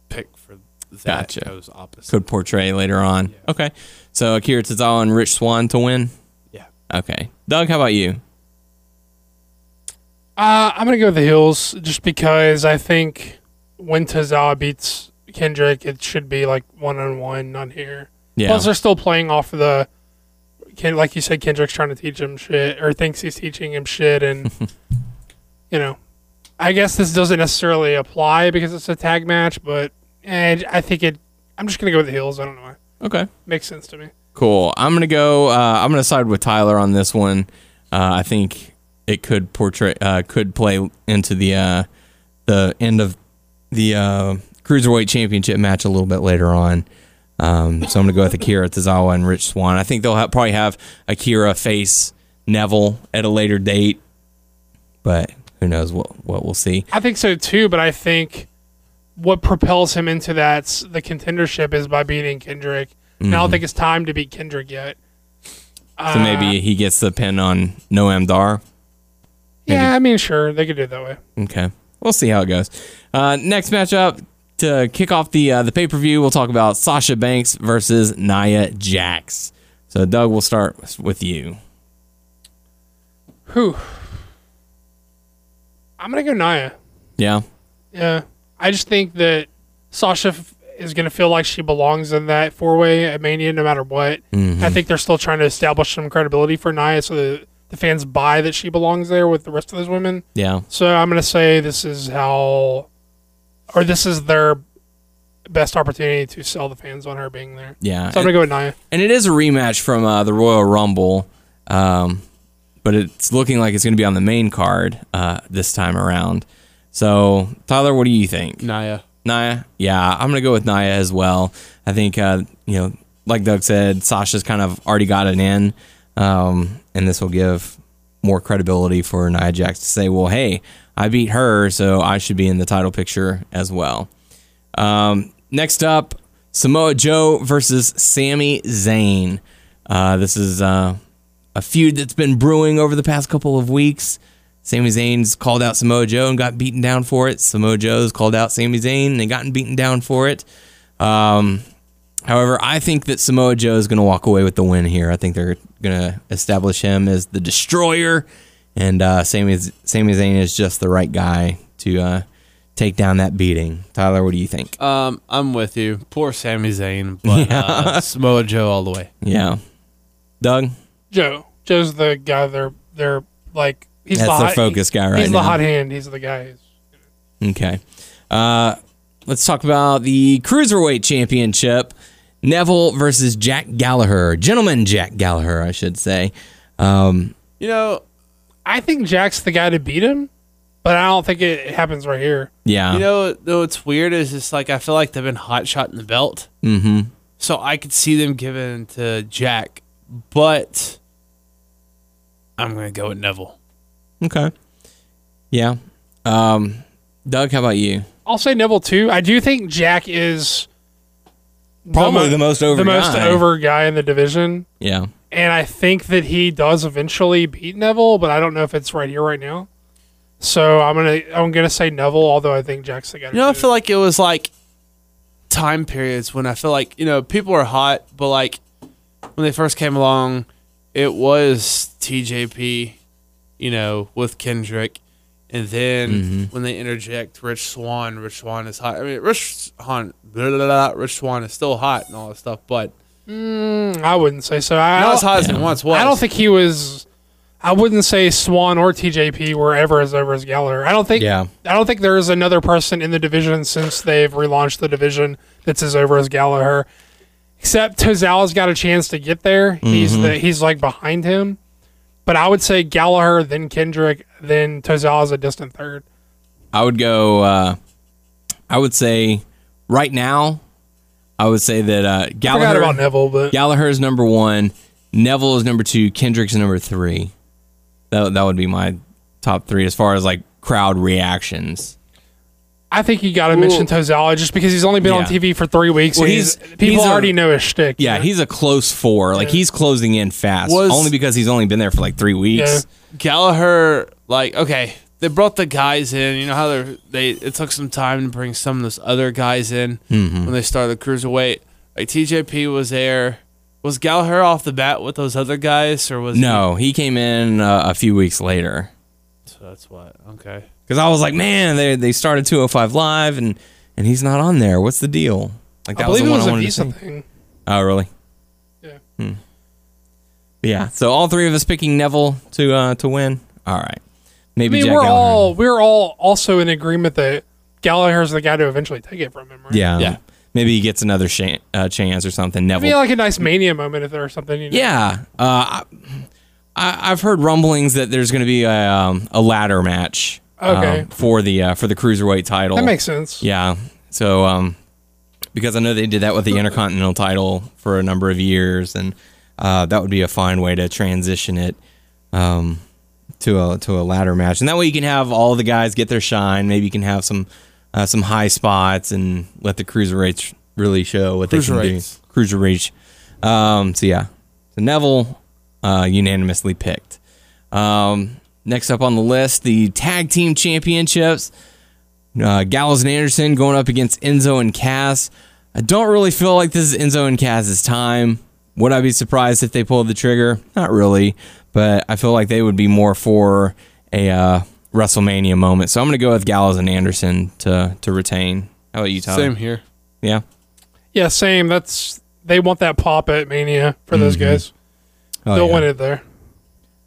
pick for that Gotcha. goes opposite. could portray later on. Okay. So Akira Tozawa and Rich Swann to win. Yeah. Okay. Doug, how about you? Uh, I'm gonna go with the heels just because I think when Tozawa beats Kendrick, it should be like one on one, not here. Yeah. Plus, they're still playing off of the, Ken, like you said, Kendrick's trying to teach him shit or thinks he's teaching him shit, and you know, I guess this doesn't necessarily apply because it's a tag match, but and I think it. I'm just gonna go with the heels. I don't know why. Okay. Makes sense to me. Cool. I'm gonna go. Uh, I'm gonna side with Tyler on this one. Uh, I think it could portray, uh, could play into the uh, the end of the uh, cruiserweight championship match a little bit later on. Um, so I'm gonna go with Akira Tozawa and Rich Swann. I think they'll have, probably have Akira face Neville at a later date, but who knows what what we'll see. I think so too, but I think what propels him into that the contendership is by beating Kendrick. And I don't think it's time to beat Kendrick yet. So maybe he gets the pin on Noam Dar. Yeah, I mean, sure, they could do it that way. Okay. we'll see how it goes. Uh, next matchup to kick off the uh, the pay per view, we'll talk about Sasha Banks versus Nia Jax. So, Doug, we'll start with you. Whew. I'm gonna go Nia. Yeah. Yeah, I just think that Sasha f- is gonna feel like she belongs in that four way at Mania, no matter what. I think they're still trying to establish some credibility for Nia, so that the fans buy that she belongs there with the rest of those women. Yeah. So I'm gonna say this is how, or this is their best opportunity to sell the fans on her being there. Yeah. So I'm gonna go with Nia. And it is a rematch from uh, the Royal Rumble, um, but it's looking like it's going to be on the main card uh, this time around. So, Tyler, what do you think? Naya. Nia? Yeah, I'm going to go with Nia as well. I think, uh, you know, like Doug said, Sasha's kind of already got it in, um, and this will give more credibility for Nia Jax to say, well, hey, I beat her, so I should be in the title picture as well. Um, next up, Samoa Joe versus Sami Zayn. Uh, this is uh, a feud that's been brewing over the past couple of weeks. Sami Zayn's called out Samoa Joe and got beaten down for it. Samoa Joe's called out Sami Zayn and gotten beaten down for it. Um, however, I think that Samoa Joe is going to walk away with the win here. I think they're going to establish him as the destroyer, and uh, Sami, Sami Zayn is just the right guy to uh, take down that beating. Tyler, what do you think? Um, I'm with you. Poor Sami Zayn, but uh, Samoa Joe all the way. Yeah. Doug? Joe. Joe's the guy. They're they're like he's That's the their hot, focus guy right He's now. the hot hand. He's the guy. who's- Okay. Uh, let's talk about the Cruiserweight Championship. Neville versus Jack Gallagher. Gentleman Jack Gallagher, I should say. Um, You know, I think Jack's the guy to beat him, but I don't think it happens right here. yeah. you know, though what's weird is just like I feel like they've been hot shot in the belt, mm-hmm. so I could see them giving to Jack, but I'm gonna go with Neville. Okay. Yeah. Um, Doug, how about you? I'll say Neville too. I do think Jack is Probably mo- the most over the most over guy in the division, Yeah. And I think that he does eventually beat Neville, but I don't know if it's right here right now. So I'm gonna I'm gonna say Neville, although I think Jack's the guy. You know, I do it. feel like it was like time periods when I feel like you know people are hot, but like when they first came along, it was TJP, you know, with Kendrick, and then mm-hmm. when they interject Rich Swann, Rich Swann is hot. I mean, Rich Swann, blah, blah, blah, Rich Swann is still hot and all that stuff, but I wouldn't say so. I, not as don't- hot as it once was. I don't think he was. I wouldn't say Swann or TJP were ever as over as Gallagher. I don't think. Yeah. I don't think there is another person in the division since they've relaunched the division that's as over as Gallagher. Except Tozawa's got a chance to get there. He's Mm-hmm. the he's like behind him. But I would say Gallagher, then Kendrick, then Tozawa's a distant third. I would go. Uh, I would say right now, I would say that uh, I forgot Gallagher. about Neville, but Gallagher is number one. Neville is number two. Kendrick's number three. That that would be my top three as far as like crowd reactions. I think you got to mention Tozawa just because he's only been on TV for three weeks. Well, and he's- people he's a- already know his shtick. you Yeah, he's a close four. Like he's closing in fast, Was- only because he's only been there for like three weeks. Gallagher, like, okay, they brought the guys in. You know how they they it took some time to bring some of those other guys in Mm-hmm. when they started the cruiserweight. Like TJP was there. Was Gallagher off the bat with those other guys, or was No, he came in uh, a few weeks later So that's what. Okay. because I was like, man, they they started 205 live and and he's not on there. What's the deal? Like I that was believe the it one was I a wanted to Visa see. thing. Oh, really? Yeah. Hmm. Yeah. So all three of us picking Neville to uh, to win. All right. I Maybe mean, Jack we're Gallagher. all we're all also in agreement that Gallagher's the guy to eventually take it from him. Right? Yeah. Yeah. Maybe he gets another shan- uh, chance or something. It'd be like a nice mania moment if there was something. You know? yeah. Uh, I, I, I've heard rumblings that there's going to be a, um, a ladder match. Okay. um, for the uh, for the cruiserweight title. that makes sense. Yeah. So, um, because I know they did that with the Intercontinental title for a number of years, and uh, that would be a fine way to transition it um, to a to a ladder match, and that way you can have all the guys get their shine. Maybe you can have some uh, some high spots and let the cruiserweights really show what they can do. Cruiser Cruiserweights. Um, so yeah, so Neville uh, unanimously picked. Um, next up on the list, the tag team championships. Uh, Gallows and Anderson going up against Enzo and Cass. I don't really feel like this is Enzo and Cass's time. Would I be surprised if they pulled the trigger? Not really, but I feel like they would be more for a uh, WrestleMania moment. So I'm going to go with Gallows and Anderson to to retain. How about you, Tyler? Same here. Yeah. Yeah, same. That's they want that pop at Mania for those guys. Oh, They'll yeah. win it there.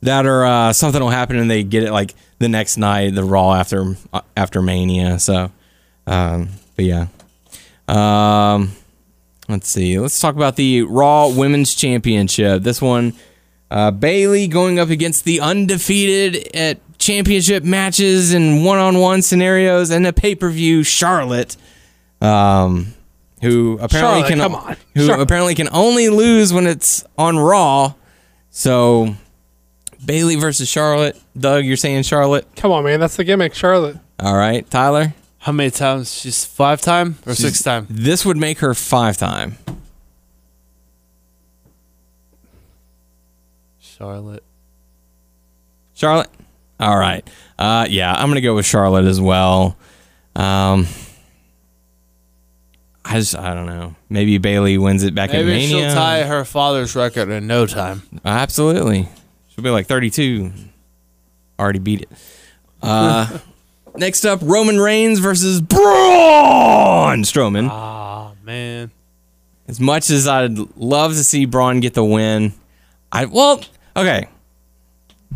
That or uh, something will happen and they get it like the next night, the Raw after uh, after Mania. So, um, but yeah. Um, let's see. Let's talk about the Raw Women's Championship. This one, uh, Bayley going up against the undefeated at championship matches and one-on-one scenarios and a pay-per-view Charlotte. Um, who apparently Charlotte, can come on. who Charlotte. apparently can only lose when it's on Raw. So Bayley versus Charlotte. Doug, you're saying Charlotte. Come on, man. That's the gimmick, Charlotte. All right, Tyler. How many times? She's five time or She's- six time? This would make her five time. Charlotte. Charlotte. All right. Uh, yeah, I'm gonna go with Charlotte as well. Um, I just I don't know. Maybe Bayley wins it back in Maybe at Mania. she'll tie her father's record in no time. Absolutely. She'll be like 32. Already beat it. Uh, next up, Roman Reigns versus Braun Strowman. Ah man. As much as I'd love to see Braun get the win, I well, okay.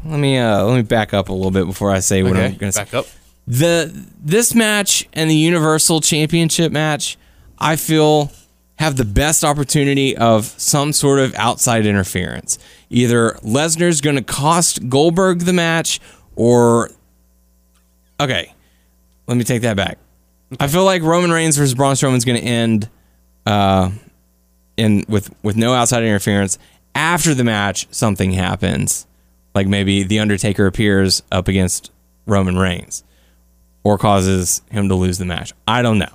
Let me uh let me back up a little bit before I say what I'm gonna say. back up. The this match and the Universal Championship match, I feel have the best opportunity of some sort of outside interference. Either Lesnar's going to cost Goldberg the match or Okay. Let me take that back. I feel like Roman Reigns versus Braun Strowman's going to end uh in with with no outside interference. After the match, something happens. Like maybe the Undertaker appears up against Roman Reigns or causes him to lose the match. I don't know.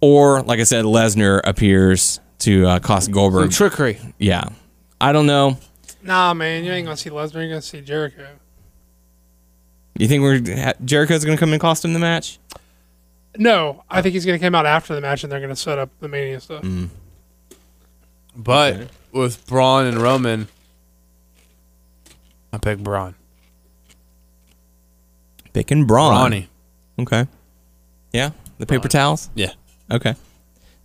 Or, like I said, Lesnar appears to uh, cost Some Goldberg. trickery. yeah. I don't know. Nah, man. You ain't gonna see Lesnar. You're gonna see Jericho. You think we're Jericho's going to come and cost him the match? No, I think he's gonna come out after the match, and they're gonna set up the Mania stuff. Mm. But with Braun and Roman, I pick Braun. Picking Braun. Brawny. Okay. Yeah. The paper towels. Yeah. Okay.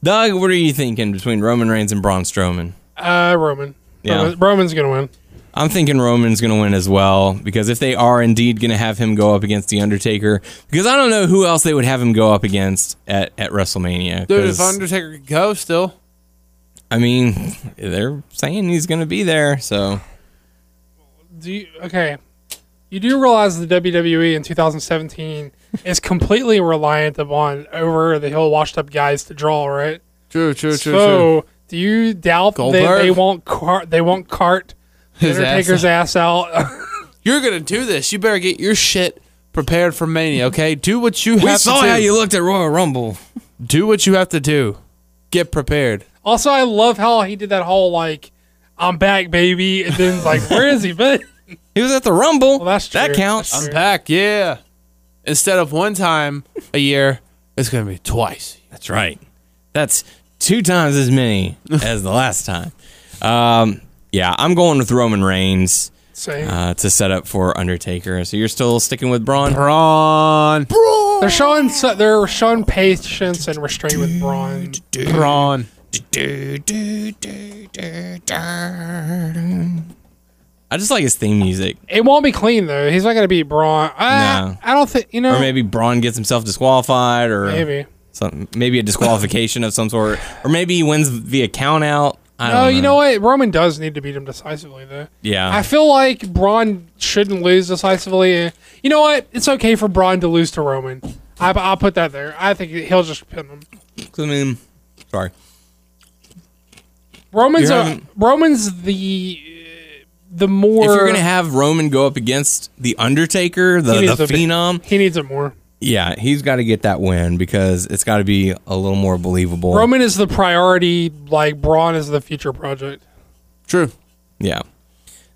Doug, what are you thinking between Roman Reigns and Braun Strowman? Uh, Roman. Yeah. Roman- Roman's gonna win. I'm thinking Roman's going to win as well because if they are indeed going to have him go up against The Undertaker, because I don't know who else they would have him go up against at, at WrestleMania. Dude, 'cause, if Undertaker could go still. I mean, they're saying he's going to be there, so Do you, okay. You do realize the WWE in 2017 is completely reliant upon over the hill washed up guys to draw, right? True, true, true, true. so, do you doubt that Goldberg? they won't cart they won't cart the His ass Undertaker's ass out? You're gonna do this. You better get your shit prepared for Mania, okay? Do what you we have saw to do. how you looked at Royal Rumble. do what you have to do. Get prepared. Also, I love how he did that whole like, "I'm back, baby," and then like, "Where is he?" But He was at the Rumble. Well, that's That counts. That's I'm back, yeah. Instead of one time a year, it's gonna be twice. That's right. That's two times as many as the last time. Um, yeah, I'm going with Roman Reigns same. uh, to set up for Undertaker. So you're still sticking with Braun? Braun. Braun. they're showing they're showing patience and restraint with Braun. Braun. I just like his theme music. It won't be clean though. He's not gonna beat Braun. I, No. I don't think you know. Or maybe Braun gets himself disqualified, or maybe. some, maybe a disqualification of some sort, or maybe he wins via count out. I don't No, know. you know what? Roman does need to beat him decisively though. Yeah, I feel like Braun shouldn't lose decisively. You know what? It's okay for Braun to lose to Roman. I, I'll put that there. I think he'll just pin him. I mean, sorry. Roman's a, Roman's the the more if you're gonna have Roman go up against the Undertaker, the, He the to be- Phenom, he needs it more. yeah, he's got to get that win because it's got to be a little more believable. Roman is the priority. Like Braun is the future project. True. yeah.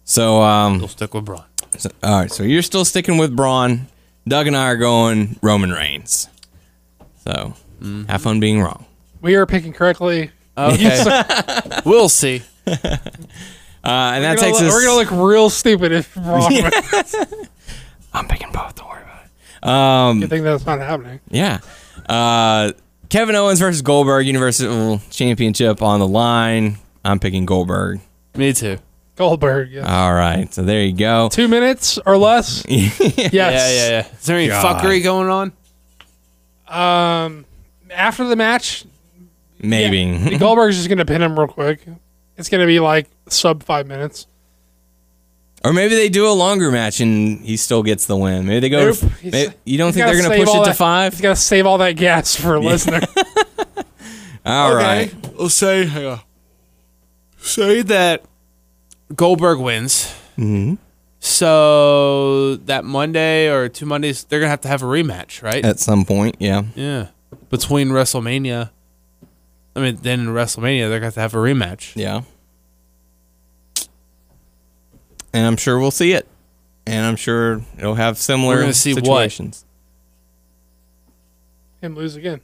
So, um, We'll stick with Braun. so- all right. So you're still sticking with Braun. Doug and I are going Roman Reigns. So have fun being wrong. We are picking correctly. Okay. we'll see. Uh, and that We're gonna, takes look, us. we're gonna look real stupid if wrong. I'm picking both. Don't worry about it. Um, You think that's not happening? Yeah. Uh, Kevin Owens versus Goldberg Universal Championship on the line. I'm picking Goldberg. Me too. Goldberg. Yeah. All right. So there you go. Two minutes or less. yes. Yeah, yeah, yeah. Is there any God. fuckery going on? Um, after the match, Maybe. yeah, Goldberg's just gonna pin him real quick. It's gonna be like sub five minutes. or maybe they do a longer match and he still gets the win. Maybe they go. Nope. To, He's- you don't think they're going to push all it to five? He's gotta save all that gas for a listener. All right. Let's say, hang on. say that Goldberg wins. Mm-hmm. So that Monday or two Mondays, they're gonna have to have a rematch, right? At some point, yeah. yeah, between WrestleMania. I mean, then in WrestleMania, they're gonna have to have a rematch. Yeah. And I'm sure we'll see it. And I'm sure it'll have similar We're gonna see what? situations. Him lose again.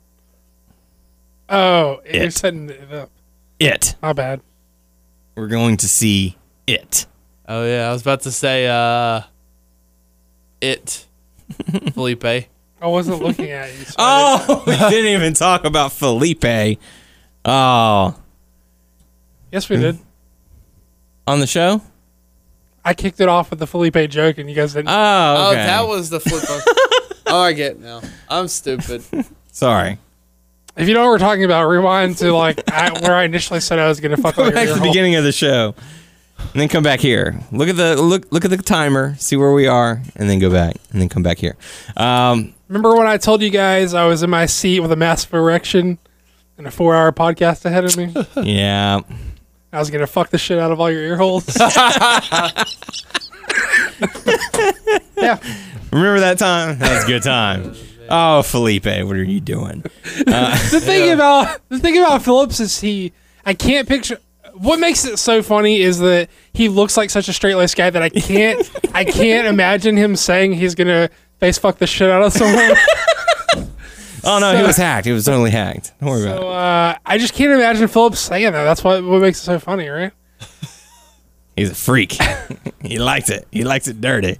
Oh, you're setting it up. It. My bad. We're going to see it. Oh yeah, I was about to say, uh, it, Felipe. I wasn't looking at you. So Oh, we didn't even talk about Felipe. Oh, yes, we did. on the show? I kicked it off with the Felipe joke, and you guys didn't. Oh, Oh, okay. that was the flip. oh, I get it now. I'm stupid. Sorry. if you know what we're talking about, rewind to like I, where I initially said I was gonna fuck Go with your back to the hole. beginning of the show, and then come back here. Look at the look. Look at the timer. See where we are, and then go back, and then come back here. Um, Remember when I told you guys I was in my seat with a massive erection and a four-hour podcast ahead of me? yeah. I was gonna fuck the shit out of all your ear holes. yeah, Remember that time? That was a good time. Oh, Felipe, what are you doing? the thing about the thing about Phillips is he I can't picture what makes it so funny is that he looks like such a straight laced guy that I can't I can't imagine him saying he's gonna face fuck the shit out of someone. Oh no, he was hacked. He was totally hacked. Don't worry about so it. uh, I just can't imagine Philip saying that. That's what what makes it so funny, right? He's a freak. he likes it. He likes it dirty.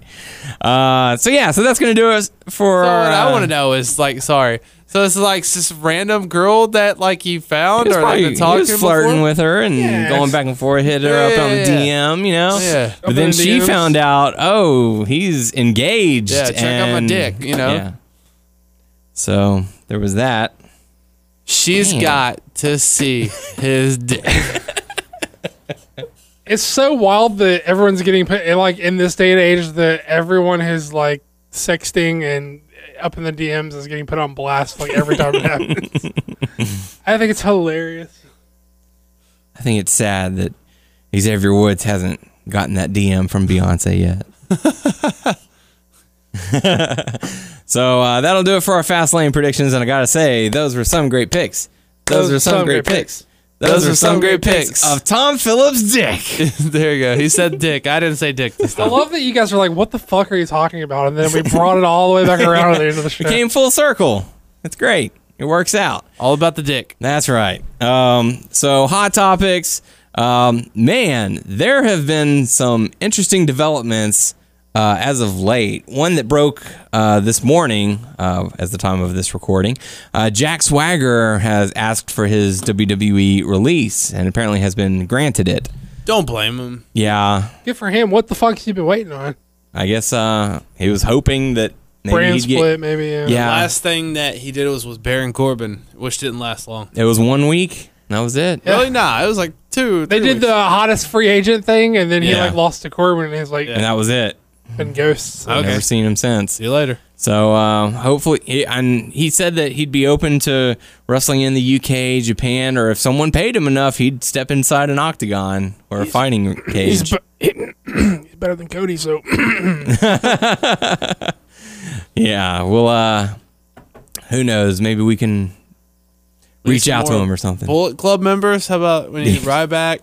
Uh, so yeah, so that's gonna do us for. So what I uh, want to know is like, sorry. So this is like this random girl that like you found He was, or probably, like he been talking was flirting before? with her and Yeah. going back and forth, hit her Yeah, up on the yeah. DM, you know. Yeah. But Up then the she DMs. found out, oh, he's engaged. Yeah, check out my dick, you know? Yeah. So there was that. She's Damn. got to see his dick. It's so wild that everyone's getting put like in this day and age that everyone who's like sexting and up in the DMs is getting put on blast like every time it happens. I think it's hilarious. I think it's sad that Xavier Woods hasn't gotten that DM from Beyonce yet. so uh, that'll do it for our Fastlane predictions, and I gotta say, those were some great picks. Those, were some, great picks. Those, were some great picks of Tom Phillips' dick. there you go. He said dick. I didn't say dick this I love that you guys are like, "What the fuck are you talking about?" And then we brought it all the way back around at the end of the show. Came full circle. It's great. It works out. All about the dick. That's right. Um, so, hot topics. Um, man, there have been some interesting developments uh, as of late. One that broke uh, this morning, uh, as the time of this recording. Uh, Jack Swagger has asked for his WWE release and apparently has been granted it. Don't blame him. Yeah, Good for him. What the fuck has he been waiting on? I guess uh, he was hoping that maybe Brand split, get. maybe. Yeah. Yeah, Last thing that he did was was Baron Corbin, which didn't last long. it was one week. That was it. Really? Nah, it was like two. They did weeks. the hottest free agent thing, and then he Yeah. like lost to Corbin, and he's like And that was it. Been ghosts. I've Okay. never seen him since. See you later. So uh, hopefully, he, and he said that he'd be open to wrestling in the UK, Japan, or if someone paid him enough, he'd step inside an octagon or a fighting He's, cage. be- he's better than Cody, so yeah, well, uh, who knows? Maybe we can reach some out to more him or something. Bullet Club members. How about when we need Ryback?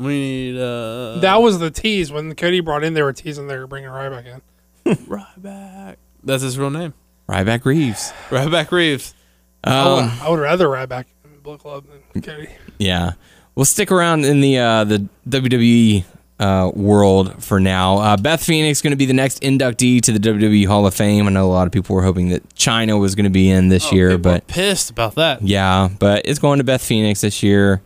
We need uh that was the tease when Cody brought in. They were teasing they were bringing Ryback in. Ryback. That's his real name. Ryback Reeves. Ryback Reeves. I Um, would, I would rather ride back in the Bullet Club than Cody. Yeah, we'll stick around in the uh, the WWE uh, world for now. Uh, Beth Phoenix going to be the next inductee to the WWE Hall of Fame. I know a lot of people were hoping that Chyna was going to be in this year, Oh, People are but pissed about that. yeah, but it's going to Beth Phoenix this year.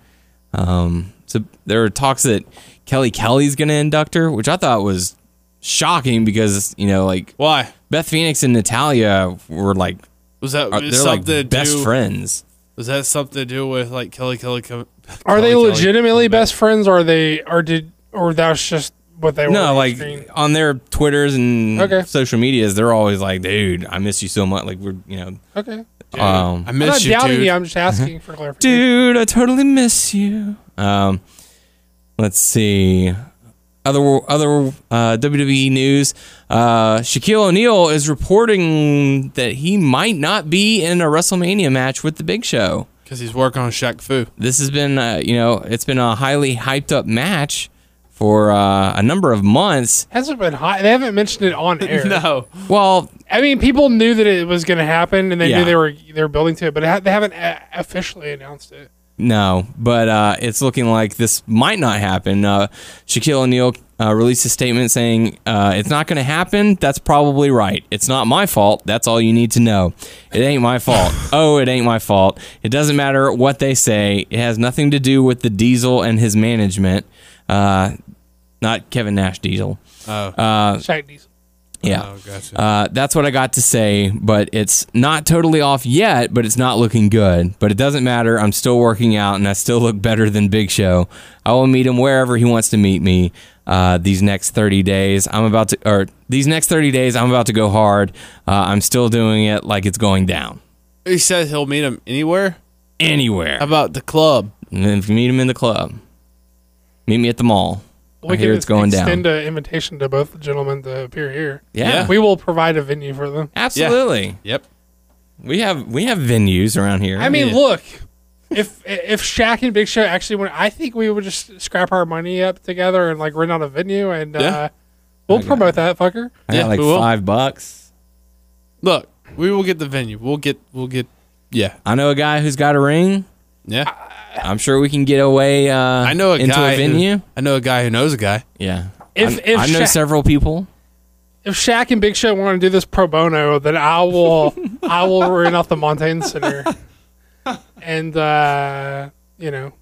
Um, so there are talks that Kelly Kelly's going to induct her, which I thought was shocking because you know, like Why? Beth Phoenix and Natalya were like Was that are, they're something like to best do, friends. Was that something to do with like Kelly Kelly? Co- Are they Kelly Kelly legitimately coming back? best friends, or are they, or did, or that was just what they were? No, like screen? on their Twitters and Okay. social medias, they're always like, "Dude, I miss you so much." Like we're, you know, okay. Dude, um, I I'm not miss you, doubting dude. you. I'm just asking for clarification. dude, I totally miss you. Um, let's see. Other other uh, WWE news. Uh, Shaquille O'Neal is reporting that he might not be in a WrestleMania match with the Big Show. Because he's working on Shaq Fu. This has been, uh, you know, it's been a highly hyped up match for uh, a number of months. Hasn't been hot. They haven't mentioned it on air. No. Well, I mean, people knew that it was going to happen, and they Yeah. knew they were they were building to it, but it ha- they haven't uh, officially announced it. No, but uh, it's looking like this might not happen. Uh, Shaquille O'Neal uh, released a statement saying, uh, It's not going to happen. That's probably right. It's not my fault. That's all you need to know. It ain't my fault. oh, it ain't my fault. It doesn't matter what they say. It has nothing to do with the Diesel and his management. Uh, not Kevin Nash Diesel. Oh. Uh, Shaq Diesel. yeah. Oh, gotcha. Uh, that's what I got to say, but it's not totally off yet, but it's not looking good. But it doesn't matter. I'm still working out, and I still look better than Big Show. I will meet him wherever he wants to meet me. Uh, these next 30 days, I'm about to, or these next 30 days, I'm about to go hard. Uh, I'm still doing it like it's going down he said he'll meet him anywhere. anywhere. How about the club? And then if you meet him in the club, meet me at the mall. I hear can it's going down. extend an invitation to both the gentlemen to appear here. Yeah, Yeah. We will provide a venue for them. absolutely. Yep. We have we have venues around here. I mean, Yeah. look, if if Shaq and Big Show actually went, I think we would just scrap our money up together and like rent out a venue and Yeah. uh, we'll promote that fucker. I got Yeah, like we will. five bucks. Look, we will get the venue. We'll get. We'll get. Yeah. I know a guy who's got a ring. Yeah. I'm sure we can get away. Uh, I know a into guy. a venue. Who, I know a guy who knows a guy. yeah, If- I, if I know Sha- several people. If Shaq and Big Show want to do this pro bono, then I will I will rent out the Montagne Center, and uh, you know,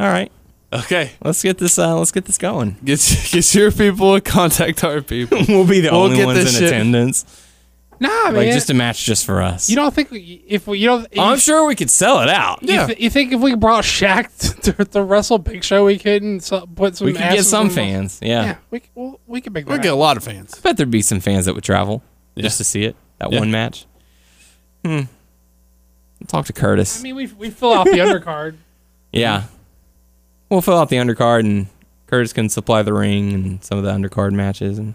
All right, Okay. let's get this. Uh, let's get this going. Get get your people. Contact our people. we'll be the We'll only get ones in shit. attendance. Nah, man. Like just a match just for us. you don't think we- if we, you don't I'm sure we could sell it out. you, Yeah. th- you think if we brought Shaq to, to wrestle Big Show, we couldn't so, put some we could get some fans. Yeah. Yeah, we well, we could make We'll get a lot of fans. I bet there'd be some fans that would travel just to see it. That Yeah. one match. Hmm. I'll talk to Curtis. I mean, we we fill out the undercard. Yeah. We'll fill out the undercard and Curtis can supply the ring and some of the undercard matches and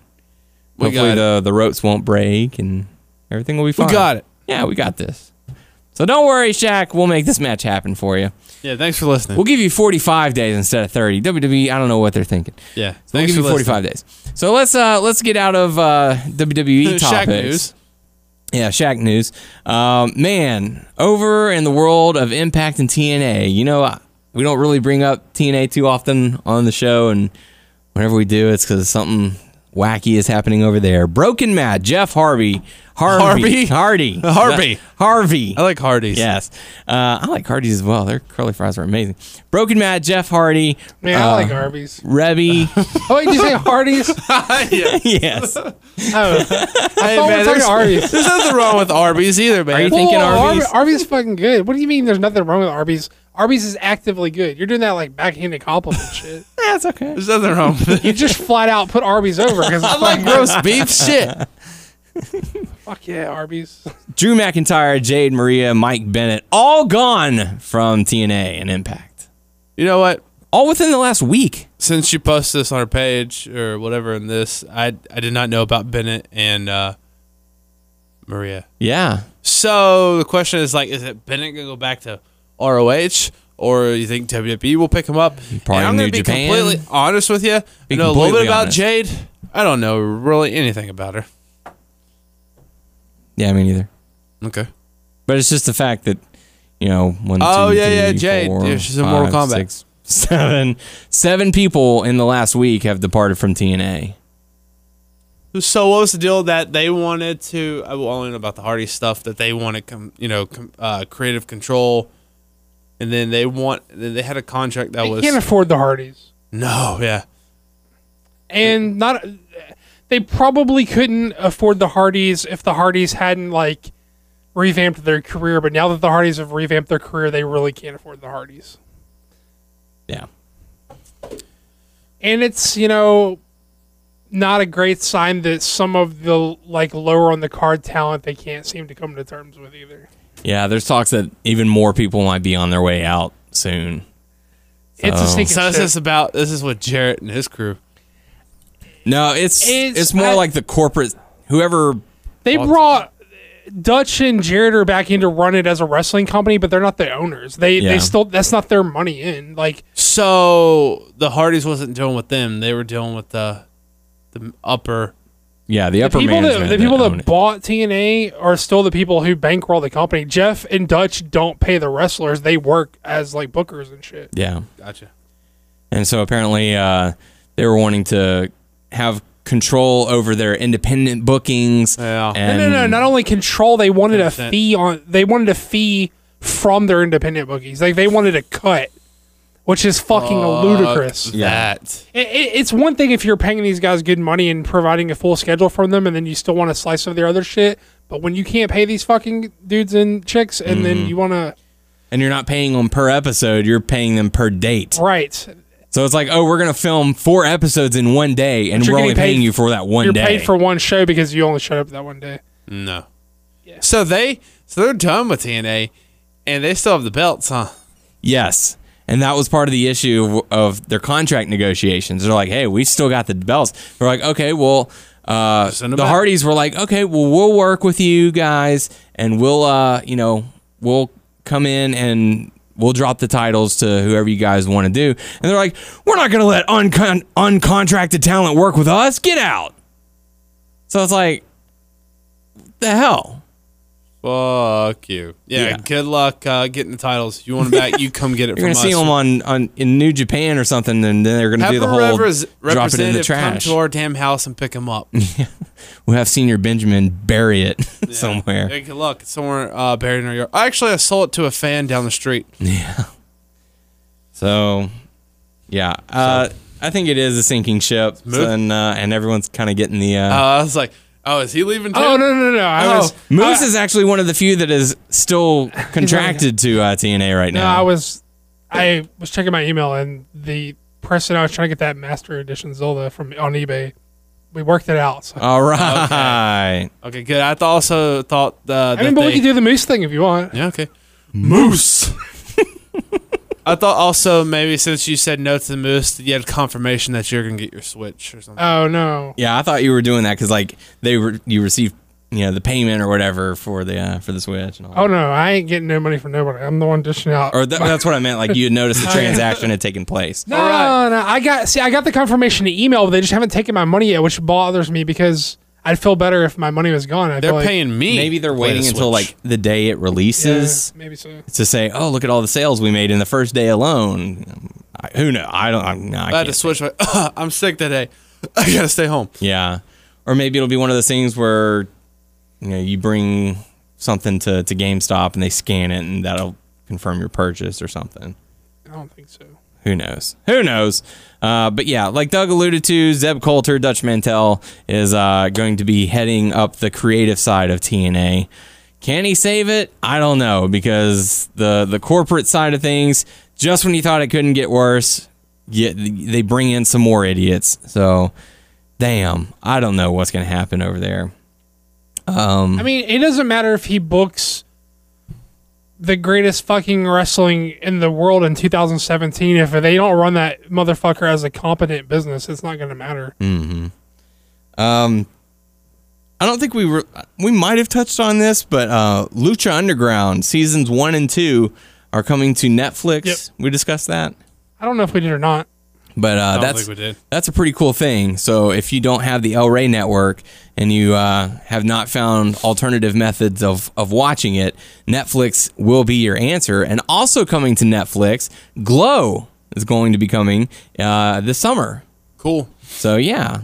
We hopefully the the ropes won't break and everything will be fine. We got it. Yeah, we got this. So don't worry, Shaq. We'll make this match happen for you. Yeah. Thanks for listening. We'll give you 45 days instead of 30. WWE, I don't know what they're thinking. yeah. We'll Thanks give for you 45 days. So let's uh let's get out of uh WWE listening. topics. Shaq news. Yeah, Shaq news. Um, man, over in the world of Impact and TNA, you know, we don't really bring up TNA too often on the show, and whenever we do, it's because something wacky is happening over there. Broken Matt, Jeff Harvey, Harvey, Harvey? Hardy, Harvey. Harvey. I like Hardee's. Yes, uh, I like Hardee's as well. Their curly fries are amazing. Broken Matt, Jeff Hardy, Man, uh, I like Arby's. Reby. Oh, wait, did you say Hardee's? yeah. yes, Oh, Hey, I thought we were man, talking there's, Arby's. there's nothing wrong with Arby's either, man. Are you thinking Whoa, Arby's? Arby's is fucking good. What do you mean there's nothing wrong with Arby's? Arby's is actively good. You're doing that like backhanded compliment shit. that's okay. There's nothing wrong with it. You just flat out put Arby's over because I it's like fucking roast beef. Shit. Fuck yeah, Arby's. Drew McIntyre, Jade Maria, Mike Bennett, all gone from TNA and Impact. You know what? All within the last week. Since you posted this on our page or whatever in this, I I did not know about Bennett and uh, Maria. Yeah. So the question is like, is it Bennett gonna go back to ROH, or you think WWE will pick him up? Probably and I'm gonna be Japan. completely honest with you. Be I know a little bit about honest. Jade. I don't know really anything about her. Yeah, me neither. Okay. But it's just the fact that you know one. Oh, two, yeah, yeah, three, Jade. four, Yeah, she's in Mortal Kombat. six, seven, seven people in the last week have departed from TNA. So what was the deal that they wanted to? I only know about the Hardy stuff that they wanted, com, you know, com, uh, creative control, and then they want. They had a contract that They was can't afford the Hardys, no, yeah, and not. They probably couldn't afford the Hardys if the Hardys hadn't like revamped their career. But now that the Hardys have revamped their career, they really can't afford the Hardys. Yeah. and it's you know not a great sign that some of the like lower on the card talent they can't seem to come to terms with either. Yeah, there's talks that even more people might be on their way out soon. It's a So- sinking So this is about this is with Jarrett and his crew. No, it's It's- it's, more I- like the corporate whoever They brought Dutch and Jarrett are back in to run it as a wrestling company, but they're not the owners. They Yeah. they still that's not their money in. Like So the Hardys wasn't dealing with them; they were dealing with the the upper. Yeah, the the upper people that management. the people own that it. bought TNA are still the people who bankroll the company. Jeff and Dutch don't pay the wrestlers; they work as like bookers and shit. Yeah. Gotcha. And so apparently uh, they were wanting to have control over their independent bookings. Yeah. And no, no, no. Not only control, they wanted a 10%. fee on. They wanted a fee from their independent bookies. Like they wanted a cut, which is fucking ludicrous. Fuck Yeah. That. It, it, it's one thing if you're paying these guys good money and providing a full schedule from them, and then you still want a slice of their other shit. But when you can't pay these fucking dudes and chicks, and Mm-hmm. then you want to and you're not paying them per episode, you're paying them per date. right, So it's like, oh, we're going to film four episodes in one day, and But you're we're only getting paid- paying you for that one you're day. paid for one show because you only showed up that one day. No. So they so they're done with TNA, and they still have the belts, huh? Yes. And that was part of the issue of, of their contract negotiations. They're like, hey, we still got the belts. They're like, okay, well, uh, the back. Hardys were like, okay, well, we'll work with you guys and we'll, uh, you know, we'll come in and we'll drop the titles to whoever you guys want to do. And they're like, we're not going to let uncon- uncontracted talent work with us. Get out. So it's like, the hell? Fuck you. Yeah. Yeah. Good luck uh, getting the titles. You want them back? You come get it You're from gonna see them on, on in New Japan or something, and then they're gonna Have do the whole repres- drop it in the representative come to our damn house and pick them up. We'll have Señor Benjamin bury it somewhere. Yeah, good luck. It's somewhere uh, buried in our yard. Actually, I sold it to a fan down the street. Yeah. So, yeah, uh, I think it is a sinking ship, and uh, and everyone's kind of getting the. Uh, Uh, I was like, oh, is he leaving too? Oh no no no! I Oh. was Moose I, is actually one of the few that is still contracted to uh, TNA right no. now. I was I was checking my email and the person I was trying to get that Master Edition Zelda from on eBay. We worked it out. So. All right. Okay, good. I th- also thought uh, that I mean, but they, we can do the Moose thing if you want. Yeah, okay. Moose. I thought also maybe since you said no to the moose, that you had confirmation that you're gonna get your Switch or something. Oh no! Yeah, I thought you were doing that because like they were you received you know the payment or whatever for the uh, for the Switch and all. Oh no! I ain't getting no money from nobody. I'm the one dishing out. Or th- that's what I meant. Like you had noticed the transaction had taken place. no, Alright. no, I got see. I got the confirmation to email, but they just haven't taken my money yet, which bothers me because I'd feel better if my money was gone. I They're like, paying me. Maybe they're to play the waiting until like the day it yeah, releases maybe so. to say, "Oh, look at all the sales we made in the first day alone." I, who knows? I don't. I, no, I I had to switch. My, I'm sick today. I gotta stay home. Yeah. Or maybe it'll be one of those things where you know you bring something to, to GameStop and they scan it and that'll confirm your purchase or something. I don't think so. Who knows? Who knows? Uh, but yeah, like Doug alluded to, Zeb Colter, Dutch Mantell, is uh, going to be heading up the creative side of TNA. Can he save it? I don't know because the the corporate side of things, just when you thought it couldn't get worse, yet they bring in some more idiots. So, damn, I don't know what's going to happen over there. Um, I mean, it doesn't matter if he books the greatest fucking wrestling in the world in 2017. If they don't run that motherfucker as a competent business, it's not going to matter. Um, I don't think we were. We might have touched on this, but uh, Lucha Underground seasons one and two are coming to Netflix. Yep. We discussed that. I don't know if we did or not. But uh, that's think we did. that's a pretty cool thing. So if you don't have the El Rey network and you uh, have not found alternative methods of of watching it, Netflix will be your answer. And also coming to Netflix, Glow is going to be coming uh, this summer. Cool. So yeah,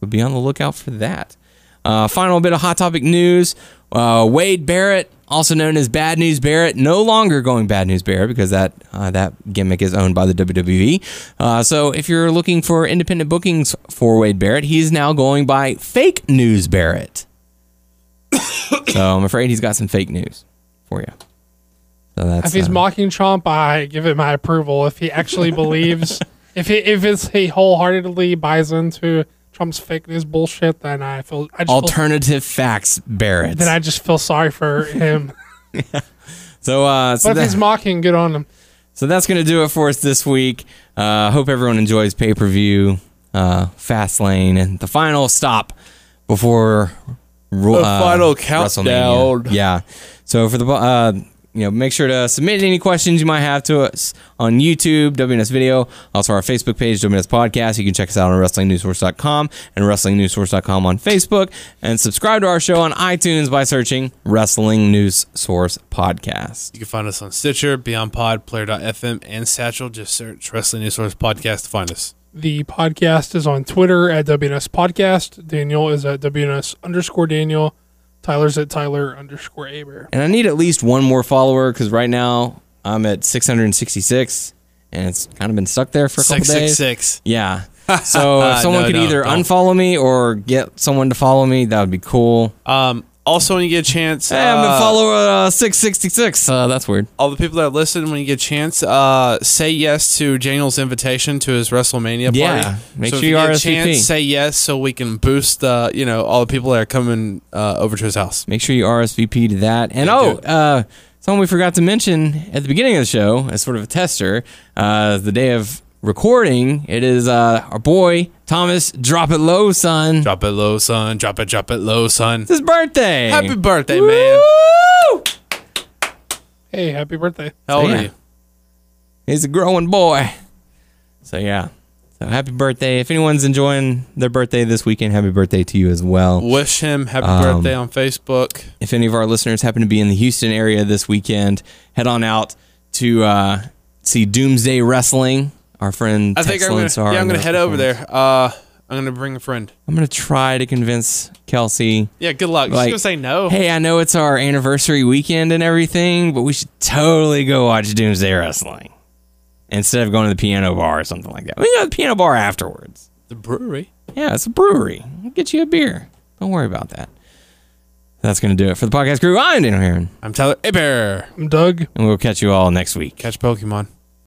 we'll be on the lookout for that. Uh, final bit of hot topic news: uh, Wade Barrett, also known as Bad News Barrett, no longer going Bad News Barrett because that uh, that gimmick is owned by the WWE. Uh, so if you're looking for independent bookings for Wade Barrett, he's now going by Fake News Barrett. so I'm afraid he's got some fake news for you. So that's If he's uh, mocking Trump, I give it my approval. If he actually believes, if he if it's, he wholeheartedly buys into Trump's fake news bullshit, then I feel I just feel, alternative facts Barrett. then I just feel sorry for him. so uh, so But if that- he's mocking, good on him. So that's going to do it for us this week. Uh, hope everyone enjoys pay per view, uh, Fastlane, and the final stop before ro- The final countdown. WrestleMania. Yeah. So for the uh, you know, make sure to submit any questions you might have to us on YouTube, WNS Video, also our Facebook page, WNS Podcast. You can check us out on WrestlingNewsSource.com and WrestlingNewsSource.com on Facebook, and subscribe to our show on iTunes by searching Wrestling News Source Podcast. You can find us on Stitcher, Beyond Pod, Player.fm, and Satchel. Just search Wrestling News Source Podcast to find us. The podcast is on Twitter at WNS Podcast. Daniel is at WNS underscore Daniel. Tyler's at Tyler underscore Aber. And I need at least one more follower because right now I'm at 666 and it's kind of been stuck there for a couple Six six days. six. Yeah. So if someone No, could no, either don't. unfollow me or get someone to follow me, that would be cool. Um, also, when you get a chance, Hey, I'm uh, at follower uh, 666. Uh, that's weird. all the people that listen, when you get a chance, uh, say yes to Daniel's invitation to his WrestleMania party. Yeah, make so sure if you get a RSVP. chance, say yes so we can boost, uh, you know, all the people that are coming uh, over to his house. Make sure you RSVP to that. And Yeah, oh, do it. uh, something we forgot to mention at the beginning of the show, as sort of a tester, uh, the day of recording, it is uh, our boy Thomas Drop It Low son. Drop it low, son. Drop it, drop it low, son. It's his birthday. Happy birthday, man. Hey, happy birthday. How old yeah. are you? He's a growing boy. So yeah. So happy birthday. If anyone's enjoying their birthday this weekend, happy birthday to you as well. Wish him happy Um, birthday on Facebook. If any of our listeners happen to be in the Houston area this weekend, head on out to uh, see Doomsday Wrestling. Our friend I think Tex I'm gonna, yeah, I'm gonna head over there. Uh, I'm gonna bring a friend. I'm gonna try to convince Kelsey. Yeah, good luck. She's Like, gonna say no. Hey, I know it's our anniversary weekend and everything, but we should totally go watch Doomsday Wrestling instead of going to the piano bar or something like that. We can go to the piano bar afterwards. The brewery. Yeah, it's a brewery. I'll get you a beer. Don't worry about that. That's going to do it for the podcast crew. I'm Daniel Heron, I'm Tyler Aber. I'm Doug. and we'll catch you all next week. Catch Pokemon.